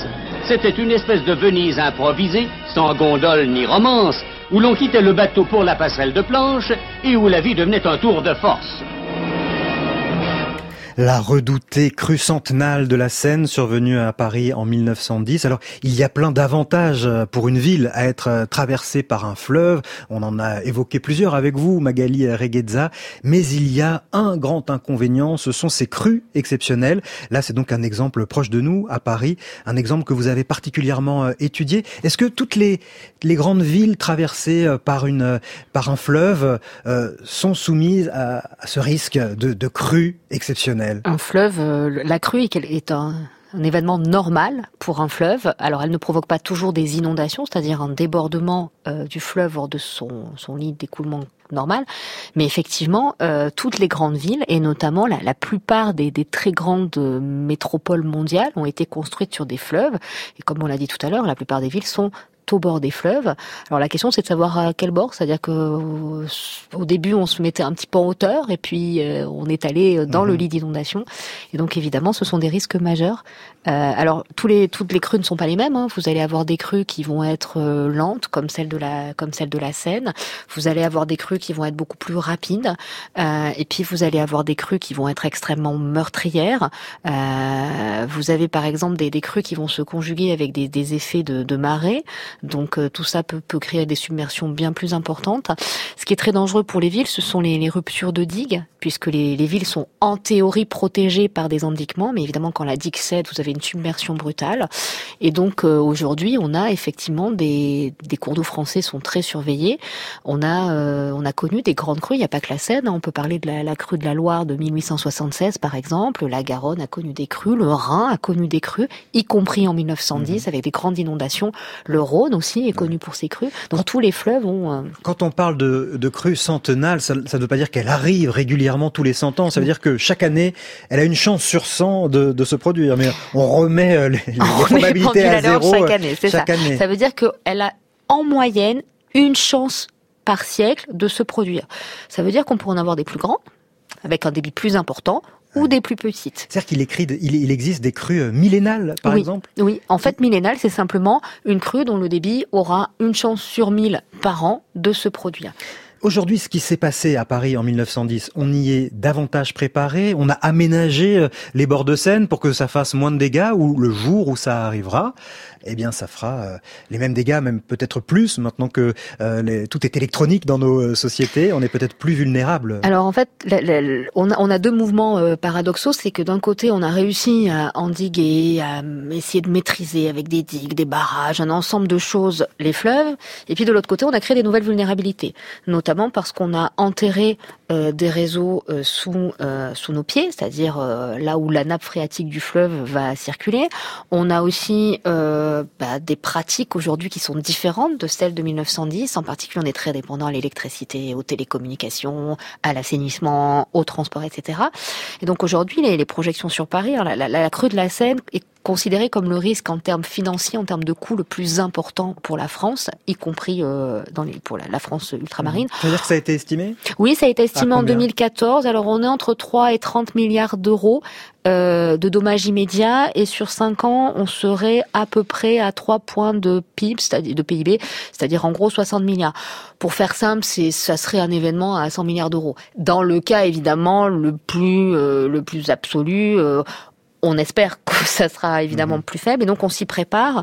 c'était une espèce de Venise improvisée, sans gondole ni romance, où l'on quittait le bateau pour la passerelle de planche et où la vie devenait un tour de force. La redoutée crue centenale de la Seine survenue à Paris en 1910. Alors, il y a plein d'avantages pour une ville à être traversée par un fleuve. On en a évoqué plusieurs avec vous, Magali Reguezza. Mais il y a un grand inconvénient, ce sont ces crues exceptionnelles. Là, c'est donc un exemple proche de nous, à Paris. Un exemple que vous avez particulièrement euh, étudié. Est-ce que toutes les, grandes villes traversées euh, par une, par un fleuve euh, sont soumises à, ce risque de, de crue Un fleuve, euh, la crue est un, événement normal pour un fleuve. Alors elle ne provoque pas toujours des inondations, c'est-à-dire un débordement euh, du fleuve hors de son, lit d'écoulement normal. Mais effectivement, euh, toutes les grandes villes, et notamment la, plupart des, des, très grandes métropoles mondiales, ont été construites sur des fleuves. Et comme on l'a dit tout à l'heure, la plupart des villes sont au bord des fleuves. Alors la question c'est de savoir à quel bord, c'est-à-dire que euh, au début on se mettait un petit peu en hauteur et puis euh, on est allé dans le mhm. lit d'inondation. Et donc évidemment ce sont des risques majeurs. Euh, alors tous les toutes les crues ne sont pas les mêmes. Hein. Vous allez avoir des crues qui vont être lentes comme celle de la comme celle de la Seine. Vous allez avoir des crues qui vont être beaucoup plus rapides. et puis vous allez avoir des crues qui vont être extrêmement meurtrières. vous avez par exemple des, des crues qui vont se conjuguer avec des, des effets de, de marée. Donc euh, tout ça peut, peut, créer des submersions bien plus importantes. Ce qui est très dangereux pour les villes, ce sont les, les ruptures de digues, puisque les, les, villes sont en théorie protégées par des endiquements, mais évidemment quand la digue cède, vous avez une submersion brutale. Et donc euh, aujourd'hui, on a effectivement des, des cours d'eau français sont très surveillés. On a euh, on a connu des grandes crues. Il n'y a pas que la Seine. Hein. On peut parler de la, la crue de la Loire de 1876 par exemple. La Garonne a connu des crues. Le Rhin a connu des crues, y compris en 1910 mmh. avec des grandes inondations. Le Rhône aussi est connu pour ses crues. Donc tous les fleuves ont. Euh, Quand on parle de, de crues centenales, ça ne veut pas dire qu'elle arrive régulièrement tous les 100 ans. Ça veut dire que chaque année, elle a une chance sur 100 de, de se produire. Mais on remet euh, les, probabilités à zéro chaque année. C'est ça. Année. Ça veut dire qu'elle a en moyenne une chance par siècle de se produire. Ça veut dire qu'on pourrait en avoir des plus grands, avec un débit plus important, ou des plus petites. C'est-à-dire qu'il écrit, il, existe des crues euh, millénales, par exemple Oui, en fait, millénale, c'est simplement une crue dont le débit aura une chance sur mille par an de se produire. Aujourd'hui, ce qui s'est passé à Paris en 1910, on y est davantage préparé, on a aménagé euh, les bords de Seine pour que ça fasse moins de dégâts, ou le jour où ça arrivera, eh bien ça fera euh, les mêmes dégâts, même peut-être plus, maintenant que euh, tout est électronique dans nos euh, sociétés, on est peut-être plus vulnérable. Alors en fait, on, a, deux mouvements paradoxaux, c'est que d'un côté on a réussi à endiguer, à essayer de maîtriser avec des digues, des barrages, un ensemble de choses les fleuves, et puis de l'autre côté on a créé des nouvelles vulnérabilités, notamment parce qu'on a enterré des réseaux sous, sous nos pieds, c'est-à-dire là où la nappe phréatique du fleuve va circuler. On a aussi euh, bah, des pratiques aujourd'hui qui sont différentes de celles de 1910. En particulier, on est très dépendant à l'électricité, aux télécommunications, à l'assainissement, au transport, etc. Et donc aujourd'hui, les, projections sur Paris, hein, la, la crue de la Seine est considéré comme le risque en termes financiers, en termes de coûts le plus important pour la France, y compris euh, dans les, pour la, France ultramarine. Ça veut dire que ça a été estimé? Oui, ça a été estimé en 2014. Alors on est entre 3 et 30 milliards d'euros euh, de dommages immédiats et sur 5 ans, on serait à peu près à 3 points de PIB, c'est-à-dire de PIB, c'est-à-dire en gros 60 milliards. Pour faire simple, c'est ça serait un événement à 100 milliards d'euros. Dans le cas évidemment le plus euh, le plus absolu, euh, on espère que ça sera évidemment mhm. plus faible et donc on s'y prépare.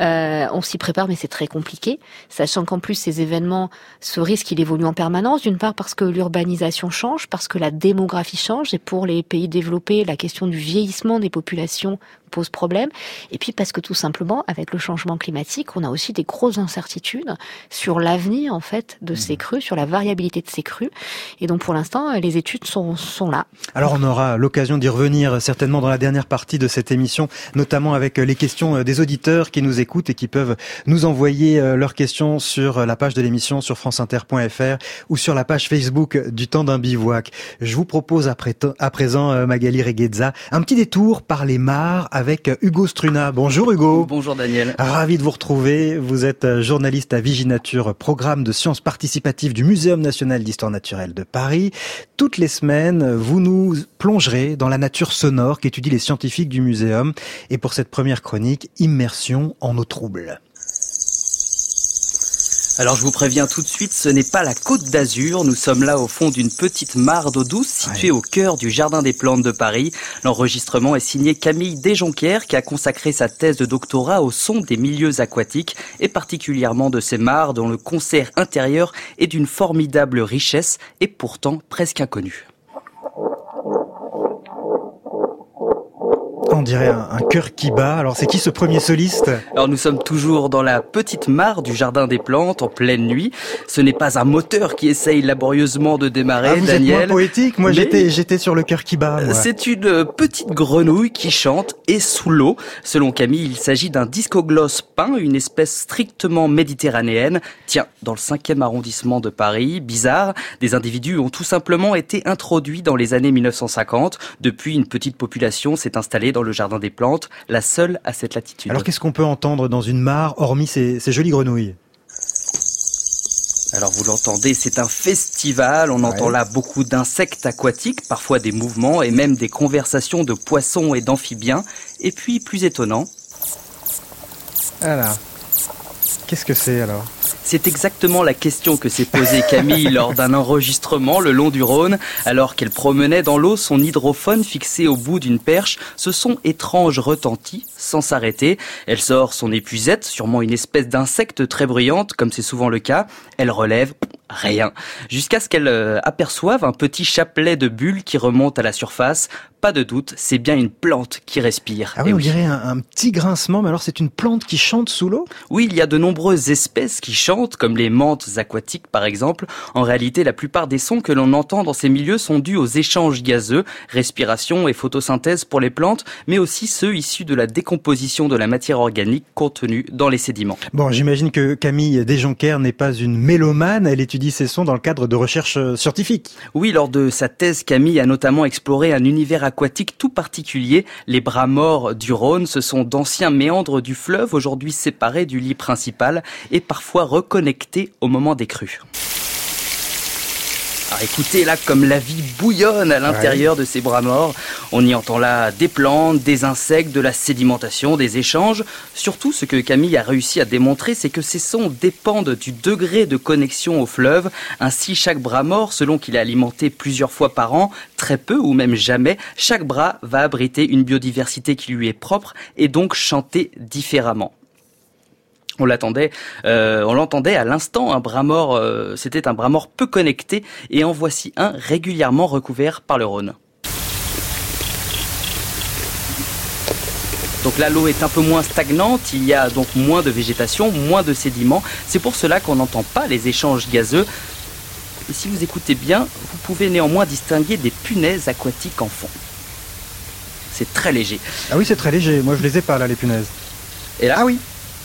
Euh, on s'y prépare, mais c'est très compliqué, sachant qu'en plus ces événements, ce risque il évolue en permanence. D'une part parce que l'urbanisation change, parce que la démographie change, et pour les pays développés, la question du vieillissement des populations pose problème. Et puis parce que tout simplement, avec le changement climatique, on a aussi des grosses incertitudes sur l'avenir en fait de ces mhm. crues, sur la variabilité de ces crues. Et donc pour l'instant, les études sont, sont là. Alors on aura l'occasion d'y revenir certainement dans la dernière partie de cette émission, notamment avec les questions des auditeurs qui nous écoutent et qui peuvent nous envoyer euh, leurs questions sur la page de l'émission sur franceinter.fr ou sur la page Facebook du temps d'un bivouac. Je vous propose à présent, euh, Magali Reguezza, un petit détour par les mares avec Hugo Struna. Bonjour Hugo. Bonjour Daniel. Ravi de vous retrouver. Vous êtes journaliste à Viginature, programme de sciences participatives du Muséum national d'histoire naturelle de Paris. Toutes les semaines, vous nous plongerez dans la nature sonore qu'étudient les scientifiques du muséum. Et pour cette première chronique, immersion en eau trouble. Alors je vous préviens tout de suite, ce n'est pas la côte d'Azur, nous sommes là au fond d'une petite mare d'eau douce située au cœur du Jardin des Plantes de Paris. L'enregistrement est signé Camille Desjonquières qui a consacré sa thèse de doctorat au son des milieux aquatiques et particulièrement de ces mares dont le concert intérieur est d'une formidable richesse et pourtant presque inconnue. On dirait un, un cœur qui bat. Alors c'est qui ce premier soliste? Alors nous sommes toujours dans la petite mare du jardin des plantes en pleine nuit. Ce n'est pas un moteur qui essaye laborieusement de démarrer, ah, vous Daniel. Êtes moins poétique. Moi j'étais j'étais sur le cœur qui bat. C'est une petite grenouille qui chante et sous l'eau. Selon Camille, il s'agit d'un discoglosse peint, une espèce strictement méditerranéenne. Tiens, dans le 5e arrondissement de Paris, bizarre, des individus ont tout simplement été introduits dans les années 1950. Depuis, une petite population s'est installée dans le jardin des plantes, la seule à cette latitude. Alors qu'est-ce qu'on peut entendre dans une mare, hormis ces, ces jolies grenouilles? Alors vous l'entendez, c'est un festival, on entend là beaucoup d'insectes aquatiques, parfois des mouvements et même des conversations de poissons et d'amphibiens. Et puis plus étonnant. Voilà. Qu'est-ce que c'est alors? C'est exactement la question que s'est posée Camille lors d'un enregistrement le long du Rhône, alors qu'elle promenait dans l'eau son hydrophone fixé au bout d'une perche. Ce son étrange retentit sans s'arrêter. Elle sort son épuisette, sûrement une espèce d'insecte très bruyante, comme c'est souvent le cas. Elle relève, rien. Jusqu'à ce qu'elle euh, aperçoive un petit chapelet de bulles qui remonte à la surface. Pas de doute, c'est bien une plante qui respire. Ah oui, Et on dirait un, un, petit grincement, mais alors c'est une plante qui chante sous l'eau? Oui, il y a de nombreuses espèces qui chantent, comme les menthes aquatiques par exemple. En réalité, la plupart des sons que l'on entend dans ces milieux sont dus aux échanges gazeux, respiration et photosynthèse pour les plantes, mais aussi ceux issus de la décomposition de la matière organique contenue dans les sédiments. Bon, j'imagine que Camille Desjonquières n'est pas une mélomane, elle étudie ces sons dans le cadre de recherches scientifiques. Oui, lors de sa thèse, Camille a notamment exploré un univers aquatique tout particulier, les bras morts du Rhône. Ce sont d'anciens méandres du fleuve, aujourd'hui séparés du lit principal et parfois reconnectés au moment des crues. Alors écoutez là comme la vie bouillonne à l'intérieur ouais. de ces bras morts. On y entend là des plantes, des insectes, de la sédimentation, des échanges. Surtout ce que Camille a réussi à démontrer, c'est que ces sons dépendent du degré de connexion au fleuve. Ainsi chaque bras mort, selon qu'il est alimenté plusieurs fois par an, très peu ou même jamais, chaque bras va abriter une biodiversité qui lui est propre et donc chanter différemment. On l'attendait, euh, on l'entendait à l'instant, un bras mort, euh, c'était un bras mort peu connecté, et en voici un régulièrement recouvert par le Rhône. Donc là, l'eau est un peu moins stagnante, il y a donc moins de végétation, moins de sédiments. C'est pour cela qu'on n'entend pas les échanges gazeux. Et si vous écoutez bien, vous pouvez néanmoins distinguer des punaises aquatiques en fond. C'est très léger. Ah oui, c'est très léger. Moi, je les ai pas là, les punaises. Et là, ah oui.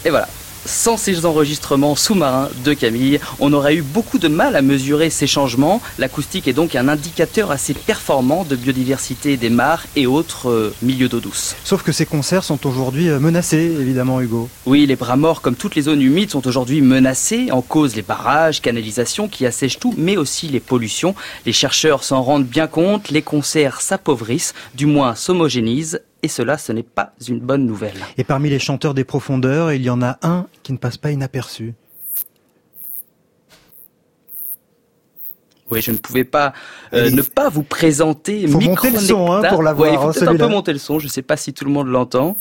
Et voilà. Sans ces enregistrements sous-marins de Camille, on aurait eu beaucoup de mal à mesurer ces changements. L'acoustique est donc un indicateur assez performant de biodiversité des mares et autres euh, milieux d'eau douce. Sauf que ces concerts sont aujourd'hui menacés, évidemment, Hugo. Oui, les bras morts, comme toutes les zones humides, sont aujourd'hui menacés. En cause les barrages, canalisations qui assèchent tout, mais aussi les pollutions. Les chercheurs s'en rendent bien compte, les concerts s'appauvrissent, du moins s'homogénisent et cela, ce n'est pas une bonne nouvelle. Et parmi les chanteurs des profondeurs, il y en a un qui ne passe pas inaperçu. Oui, je ne pouvais pas euh, ne pas vous présenter. Faut monter le son hein, pour l'avoir. Ouais, il faut hein, peut-être un peu monter le son. Je ne sais pas si tout le monde l'entend.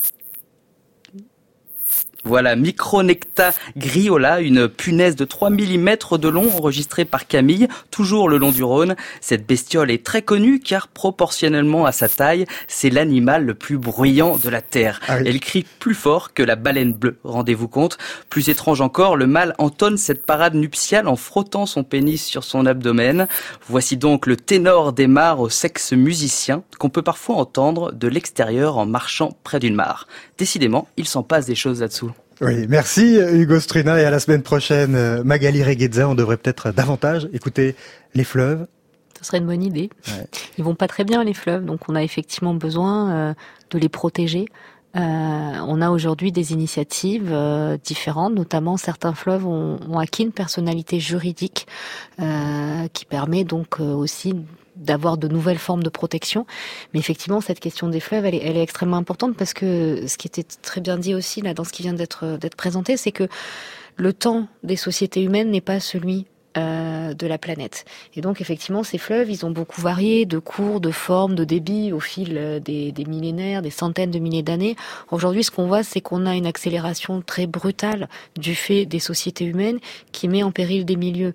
Voilà, Micronecta griola, une punaise de 3 mm de long enregistrée par Camille, toujours le long du Rhône. Cette bestiole est très connue car proportionnellement à sa taille, c'est l'animal le plus bruyant de la Terre. Ah oui. Elle crie plus fort que la baleine bleue, rendez-vous compte. Plus étrange encore, le mâle entonne cette parade nuptiale en frottant son pénis sur son abdomen. Voici donc le ténor des mares au sexe musicien qu'on peut parfois entendre de l'extérieur en marchant près d'une mare. Décidément, il s'en passe des choses là-dessous. Oui, merci Hugo Struna et à la semaine prochaine. Magali Reguedza, on devrait peut-être davantage écouter les fleuves. Ce serait une bonne idée. Ouais. Ils vont pas très bien les fleuves, donc on a effectivement besoin euh, de les protéger. Euh, on a aujourd'hui des initiatives euh, différentes, notamment certains fleuves ont, ont, acquis une personnalité juridique euh, qui permet donc aussi d'avoir de nouvelles formes de protection. Mais effectivement, cette question des fleuves, elle est, extrêmement importante parce que ce qui était très bien dit aussi là dans ce qui vient d'être d'être présenté, c'est que le temps des sociétés humaines n'est pas celui euh, de la planète. Et donc effectivement, ces fleuves, ils ont beaucoup varié de cours, de formes, de débit au fil euh, des, millénaires, des centaines de milliers d'années. Aujourd'hui, ce qu'on voit, c'est qu'on a une accélération très brutale du fait des sociétés humaines qui met en péril des milieux.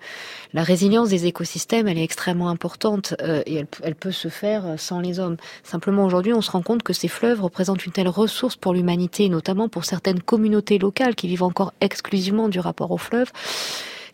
La résilience des écosystèmes, elle est extrêmement importante euh, et elle, elle peut se faire sans les hommes. Simplement, aujourd'hui, on se rend compte que ces fleuves représentent une telle ressource pour l'humanité, notamment pour certaines communautés locales qui vivent encore exclusivement du rapport aux fleuves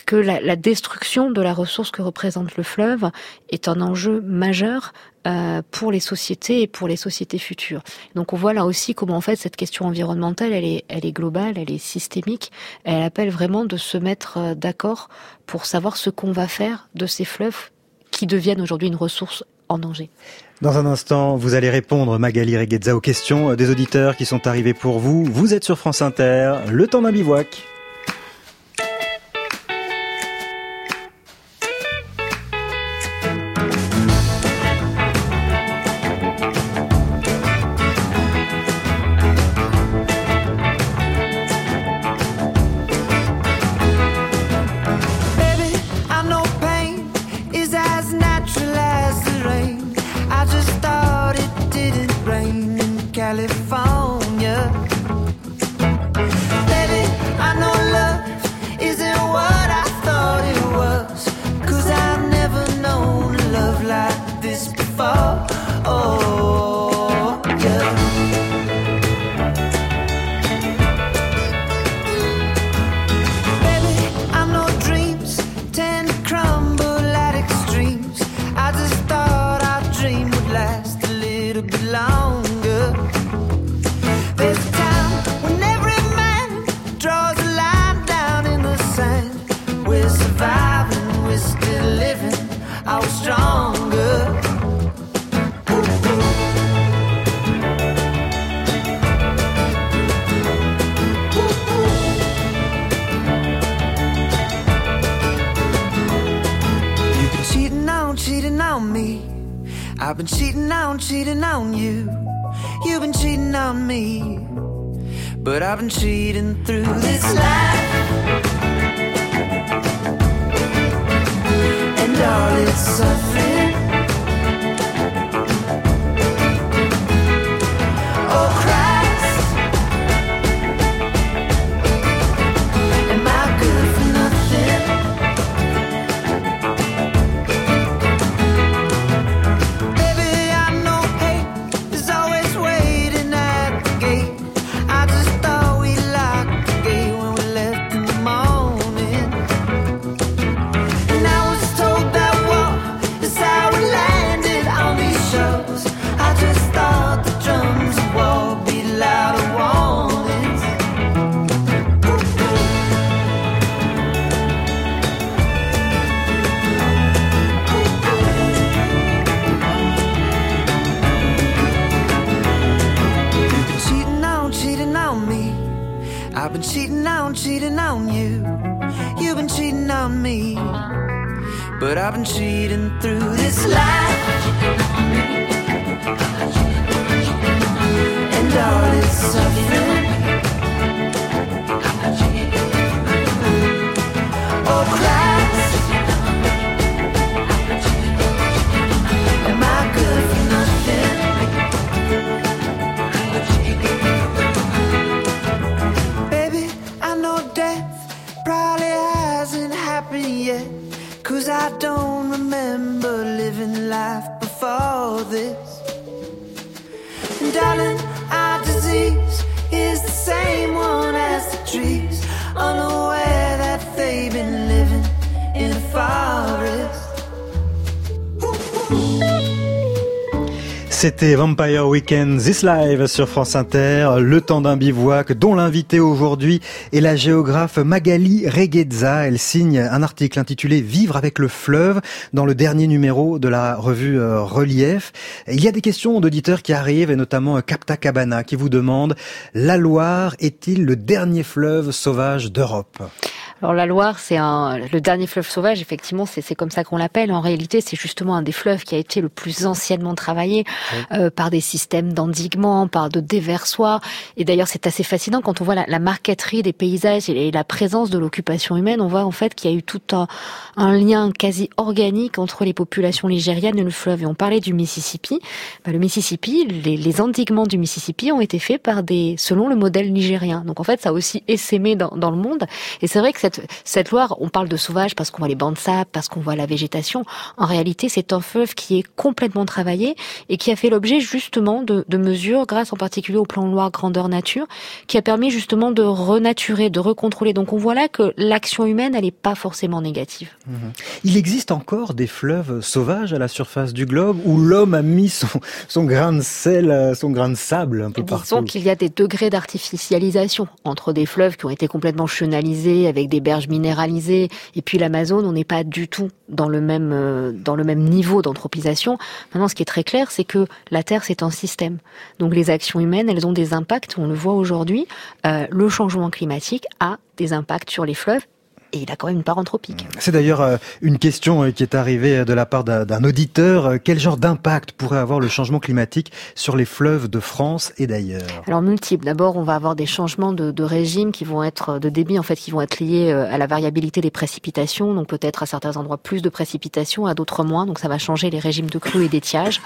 que la, la, destruction de la ressource que représente le fleuve est un enjeu majeur euh, pour les sociétés et pour les sociétés futures. Donc on voit là aussi comment en fait cette question environnementale, elle est, elle est globale, elle est systémique, elle appelle vraiment de se mettre euh, d'accord pour savoir ce qu'on va faire de ces fleuves qui deviennent aujourd'hui une ressource en danger. Dans un instant, vous allez répondre, Magali Reguezza, aux questions des auditeurs qui sont arrivés pour vous. Vous êtes sur France Inter, le temps d'un bivouac. I've been cheating through this life. And all its suffering. C'était Vampire Weekend This Live sur France Inter, le temps d'un bivouac dont l'invité aujourd'hui est la géographe Magali Reguezza. Elle signe un article intitulé Vivre avec le fleuve dans le dernier numéro de la revue euh, Relief. Il y a des questions d'auditeurs qui arrivent et notamment euh, Capta Cabana qui vous demande La Loire est-il le dernier fleuve sauvage d'Europe? Alors la Loire, c'est un le dernier fleuve sauvage. Effectivement, c'est comme ça qu'on l'appelle. En réalité, c'est justement un des fleuves qui a été le plus anciennement travaillé euh, par des systèmes d'endiguement, par de déversoirs. Et d'ailleurs, c'est assez fascinant quand on voit la, la, marqueterie des paysages et la présence de l'occupation humaine. On voit en fait qu'il y a eu tout un, un, lien quasi organique entre les populations ligériennes et le fleuve. Et on parlait du Mississippi. Bah, le Mississippi, les, les endiguements du Mississippi ont été faits par des selon le modèle nigérien. Donc en fait, ça a aussi essaimé dans, dans le monde. Et c'est vrai que cette, cette Loire, on parle de sauvage parce qu'on voit les bancs de sable, parce qu'on voit la végétation. En réalité, c'est un fleuve qui est complètement travaillé et qui a fait l'objet justement de, de, mesures, grâce en particulier au plan Loire grandeur nature, qui a permis justement de renaturer, de recontrôler. Donc on voit là que l'action humaine, elle n'est pas forcément négative. Mmh. Il existe encore des fleuves sauvages à la surface du globe où l'homme a mis son, son grain de sel, son grain de sable un peu partout. Disons qu'il y a des degrés d'artificialisation entre des fleuves qui ont été complètement chenalisés avec des berges minéralisées et puis l'Amazone, on n'est pas du tout dans le même euh, dans le même niveau d'anthropisation. Maintenant, ce qui est très clair, c'est que la Terre c'est un système. Donc les actions humaines, elles ont des impacts. On le voit aujourd'hui. Euh, le changement climatique a des impacts sur les fleuves et il a quand même une part anthropique. C'est d'ailleurs euh, une question qui est arrivée de la part d'un auditeur. Quel genre d'impact pourrait avoir le changement climatique sur les fleuves de France et d'ailleurs? Alors multiple. D'abord, on va avoir des changements de, de, régime qui vont être de débit en fait qui vont être liés à la variabilité des précipitations. Donc peut-être à certains endroits plus de précipitations, à d'autres moins. Donc ça va changer les régimes de crues et d'étiage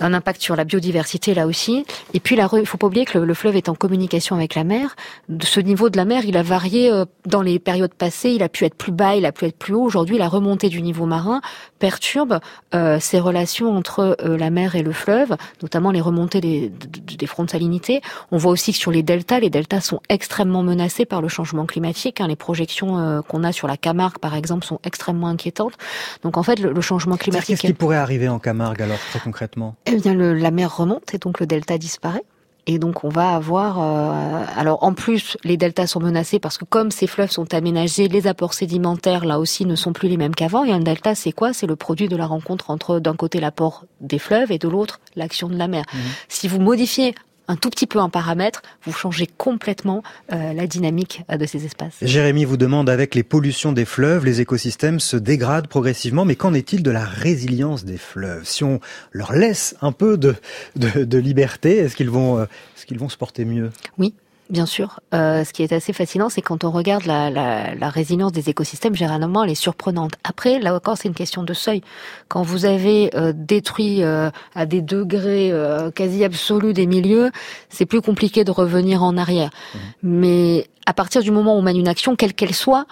un impact sur la biodiversité là aussi. Et puis, il faut pas oublier que le, le, fleuve est en communication avec la mer. De ce niveau de la mer, il a varié euh, dans les périodes passées. Il a pu être plus bas, il a pu être plus haut. Aujourd'hui, la remontée du niveau marin perturbe euh, ces relations entre euh, la mer et le fleuve, notamment les remontées des, des fronts de salinité. On voit aussi que sur les deltas, les deltas sont extrêmement menacés par le changement climatique. Hein. Les projections euh, qu'on a sur la Camargue, par exemple, sont extrêmement inquiétantes. Donc, en fait, le, le changement climatique... Qu'est-ce qui pourrait arriver en Camargue, alors, très concrètement? Eh bien, le, la mer remonte et donc le delta disparaît. Et donc on va avoir, euh, alors en plus les deltas sont menacés parce que comme ces fleuves sont aménagés, les apports sédimentaires là aussi ne sont plus les mêmes qu'avant. Et un delta c'est quoi? C'est le produit de la rencontre entre d'un côté l'apport des fleuves et de l'autre l'action de la mer. Mmh. Si vous modifiez un tout petit peu un paramètre, vous changez complètement euh, la dynamique de ces espaces. Jérémy vous demande, avec les pollutions des fleuves, les écosystèmes se dégradent progressivement, mais qu'en est-il de la résilience des fleuves? Si on leur laisse un peu de, de, de liberté, est-ce qu'ils vont, euh, est-ce qu'ils vont se porter mieux? Oui, Bien sûr. Euh, ce qui est assez fascinant, c'est quand on regarde la, la, la, résilience des écosystèmes, généralement, elle est surprenante. Après, là encore, c'est une question de seuil. Quand vous avez euh, détruit euh, à des degrés euh, quasi absolus des milieux, c'est plus compliqué de revenir en arrière. Mmh. Mais à partir du moment où on mène une action, quelle qu'elle soit,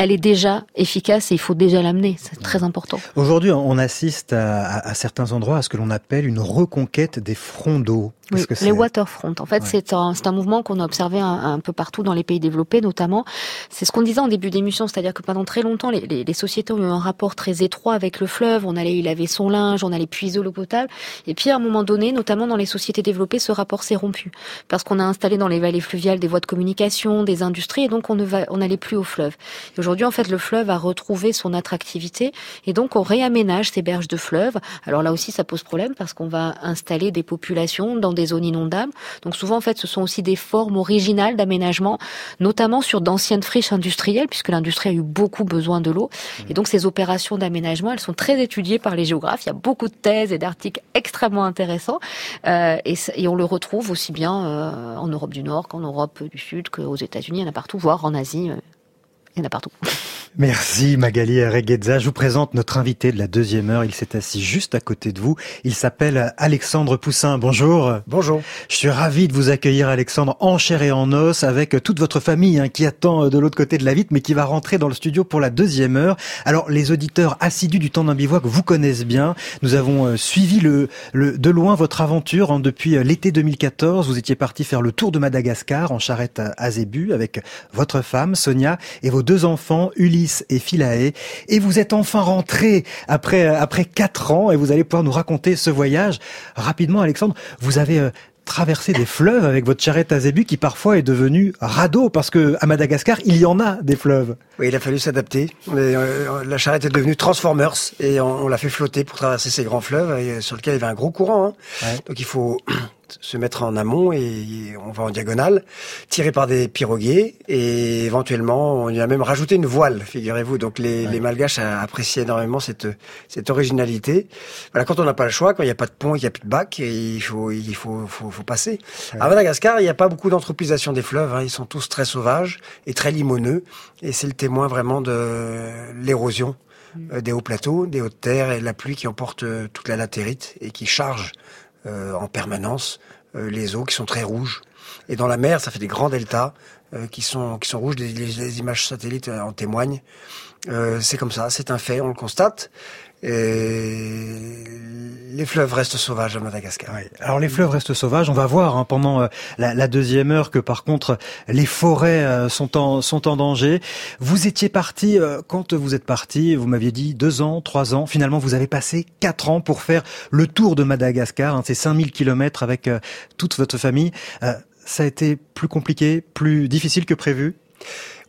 elle est déjà efficace et il faut déjà l'amener. C'est très important. Aujourd'hui, on assiste à, à, à, certains endroits à ce que l'on appelle une reconquête des fronts d'eau. Oui, les waterfront. En fait, ouais. c'est un, un mouvement qu'on a observé un, un, peu partout dans les pays développés, notamment. C'est ce qu'on disait en début d'émission, c'est-à-dire que pendant très longtemps, les, les, les, sociétés ont eu un rapport très étroit avec le fleuve. On allait y laver son linge, on allait puiser l'eau potable. Et puis, à un moment donné, notamment dans les sociétés développées, ce rapport s'est rompu parce qu'on a installé dans les vallées fluviales des voies de communication, des industries, et donc on ne va, on n'allait plus au fleuve. Aujourd'hui, en fait, le fleuve a retrouvé son attractivité, et donc on réaménage ces berges de fleuve. Alors là aussi, ça pose problème parce qu'on va installer des populations dans des zones inondables. Donc souvent, en fait, ce sont aussi des formes originales d'aménagement, notamment sur d'anciennes friches industrielles, puisque l'industrie a eu beaucoup besoin de l'eau. Et donc ces opérations d'aménagement, elles sont très étudiées par les géographes. Il y a beaucoup de thèses et d'articles extrêmement intéressants, euh, et, et, on le retrouve aussi bien euh, en Europe du Nord qu'en Europe du Sud, qu'aux États-Unis, il y en a partout, voire en Asie. Euh, il y en a partout. Merci Magali Reguedza. Je vous présente notre invité de la deuxième heure. Il s'est assis juste à côté de vous. Il s'appelle Alexandre Poussin. Bonjour. Bonjour. Je suis ravi de vous accueillir Alexandre en chair et en os avec toute votre famille hein, qui attend de l'autre côté de la vitre mais qui va rentrer dans le studio pour la deuxième heure. Alors les auditeurs assidus du temps d'un bivouac vous connaissent bien. Nous avons euh, suivi le, le, de loin votre aventure hein, depuis euh, l'été 2014. Vous étiez parti faire le tour de Madagascar en charrette à Zébu avec votre femme Sonia et vos deux enfants Et Philae. Et vous êtes enfin rentré après, après quatre ans et vous allez pouvoir nous raconter ce voyage. Rapidement, Alexandre, vous avez euh, traversé des fleuves avec votre charrette à zébu qui parfois est devenue radeau parce que à Madagascar il y en a des fleuves. Oui, il a fallu s'adapter. Euh, la charrette est devenue Transformers et on, on l'a fait flotter pour traverser ces grands fleuves et, sur lesquels il y avait un gros courant. Hein. Ouais. Donc il faut se mettre en amont et on va en diagonale, tiré par des pirogues et éventuellement on y a même rajouté une voile, figurez-vous. Donc les, les Malgaches apprécient énormément cette cette originalité. Voilà, quand on n'a pas le choix, quand il n'y a pas de pont, il n'y a plus de bac, il faut il faut faut, faut passer. À Madagascar, il n'y a pas beaucoup d'anthropisation des fleuves. Hein. Ils sont tous très sauvages et très limoneux et c'est le témoin vraiment de l'érosion euh, des hauts plateaux, des hautes terres et la pluie qui emporte euh, toute la latérite et qui charge en permanence les eaux qui sont très rouges. Et dans la mer, ça fait des grands deltas qui sont qui sont rouges. Les, images satellites en témoignent. c'est comme ça, c'est un fait, on le constate. Les fleuves restent sauvages à Madagascar. Alors les fleuves restent sauvages. On va voir hein, pendant euh, la, deuxième heure que par contre les forêts euh, sont en sont en danger. Vous étiez parti euh, quand vous êtes parti. Vous m'aviez dit deux ans, trois ans. Finalement, vous avez passé quatre ans pour faire le tour de Madagascar. Hein, ces 5000 kilomètres avec toute votre famille. ça a été plus compliqué, plus difficile que prévu?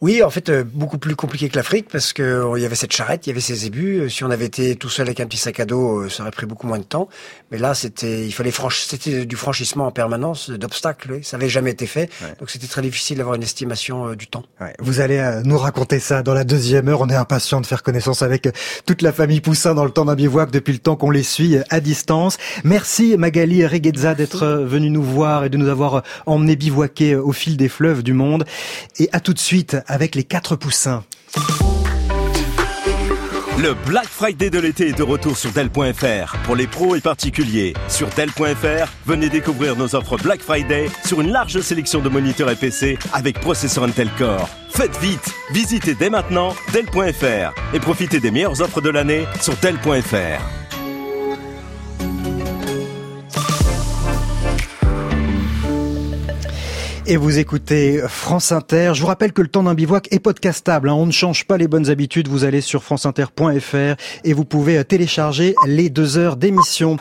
Oui, en fait, euh, beaucoup plus compliqué que l'Afrique parce que euh, il y avait cette charrette, il y avait ces ébus. Euh, si on avait été tout seul avec un petit sac à dos, ça aurait pris beaucoup moins de temps. Mais là, c'était, il fallait franchir, c'était du franchissement en permanence d'obstacles. Ça avait jamais été fait, donc c'était très difficile d'avoir une estimation du temps. Ouais. Vous allez nous raconter ça dans la deuxième heure. On est impatient de faire connaissance avec toute la famille Poussin dans le temps d'un bivouac depuis le temps qu'on les suit à distance. Merci Magali Reguezza d'être venue nous voir et de nous avoir emmené bivouaquer au fil des fleuves du monde. Et à tout de suite avec les quatre poussins. Le Black Friday de l'été est de retour sur Dell.fr pour les pros et particuliers. Sur Dell.fr, venez découvrir nos offres Black Friday sur une large sélection de moniteurs et avec processeur Intel Core. Faites vite, visitez dès maintenant Dell.fr et profitez des meilleures offres de l'année sur Dell.fr. Et vous écoutez France Inter. Je vous rappelle que le temps d'un bivouac est podcastable. Hein. On ne change pas les bonnes habitudes. Vous allez sur franceinter.fr et vous pouvez télécharger les deux heures d'émission.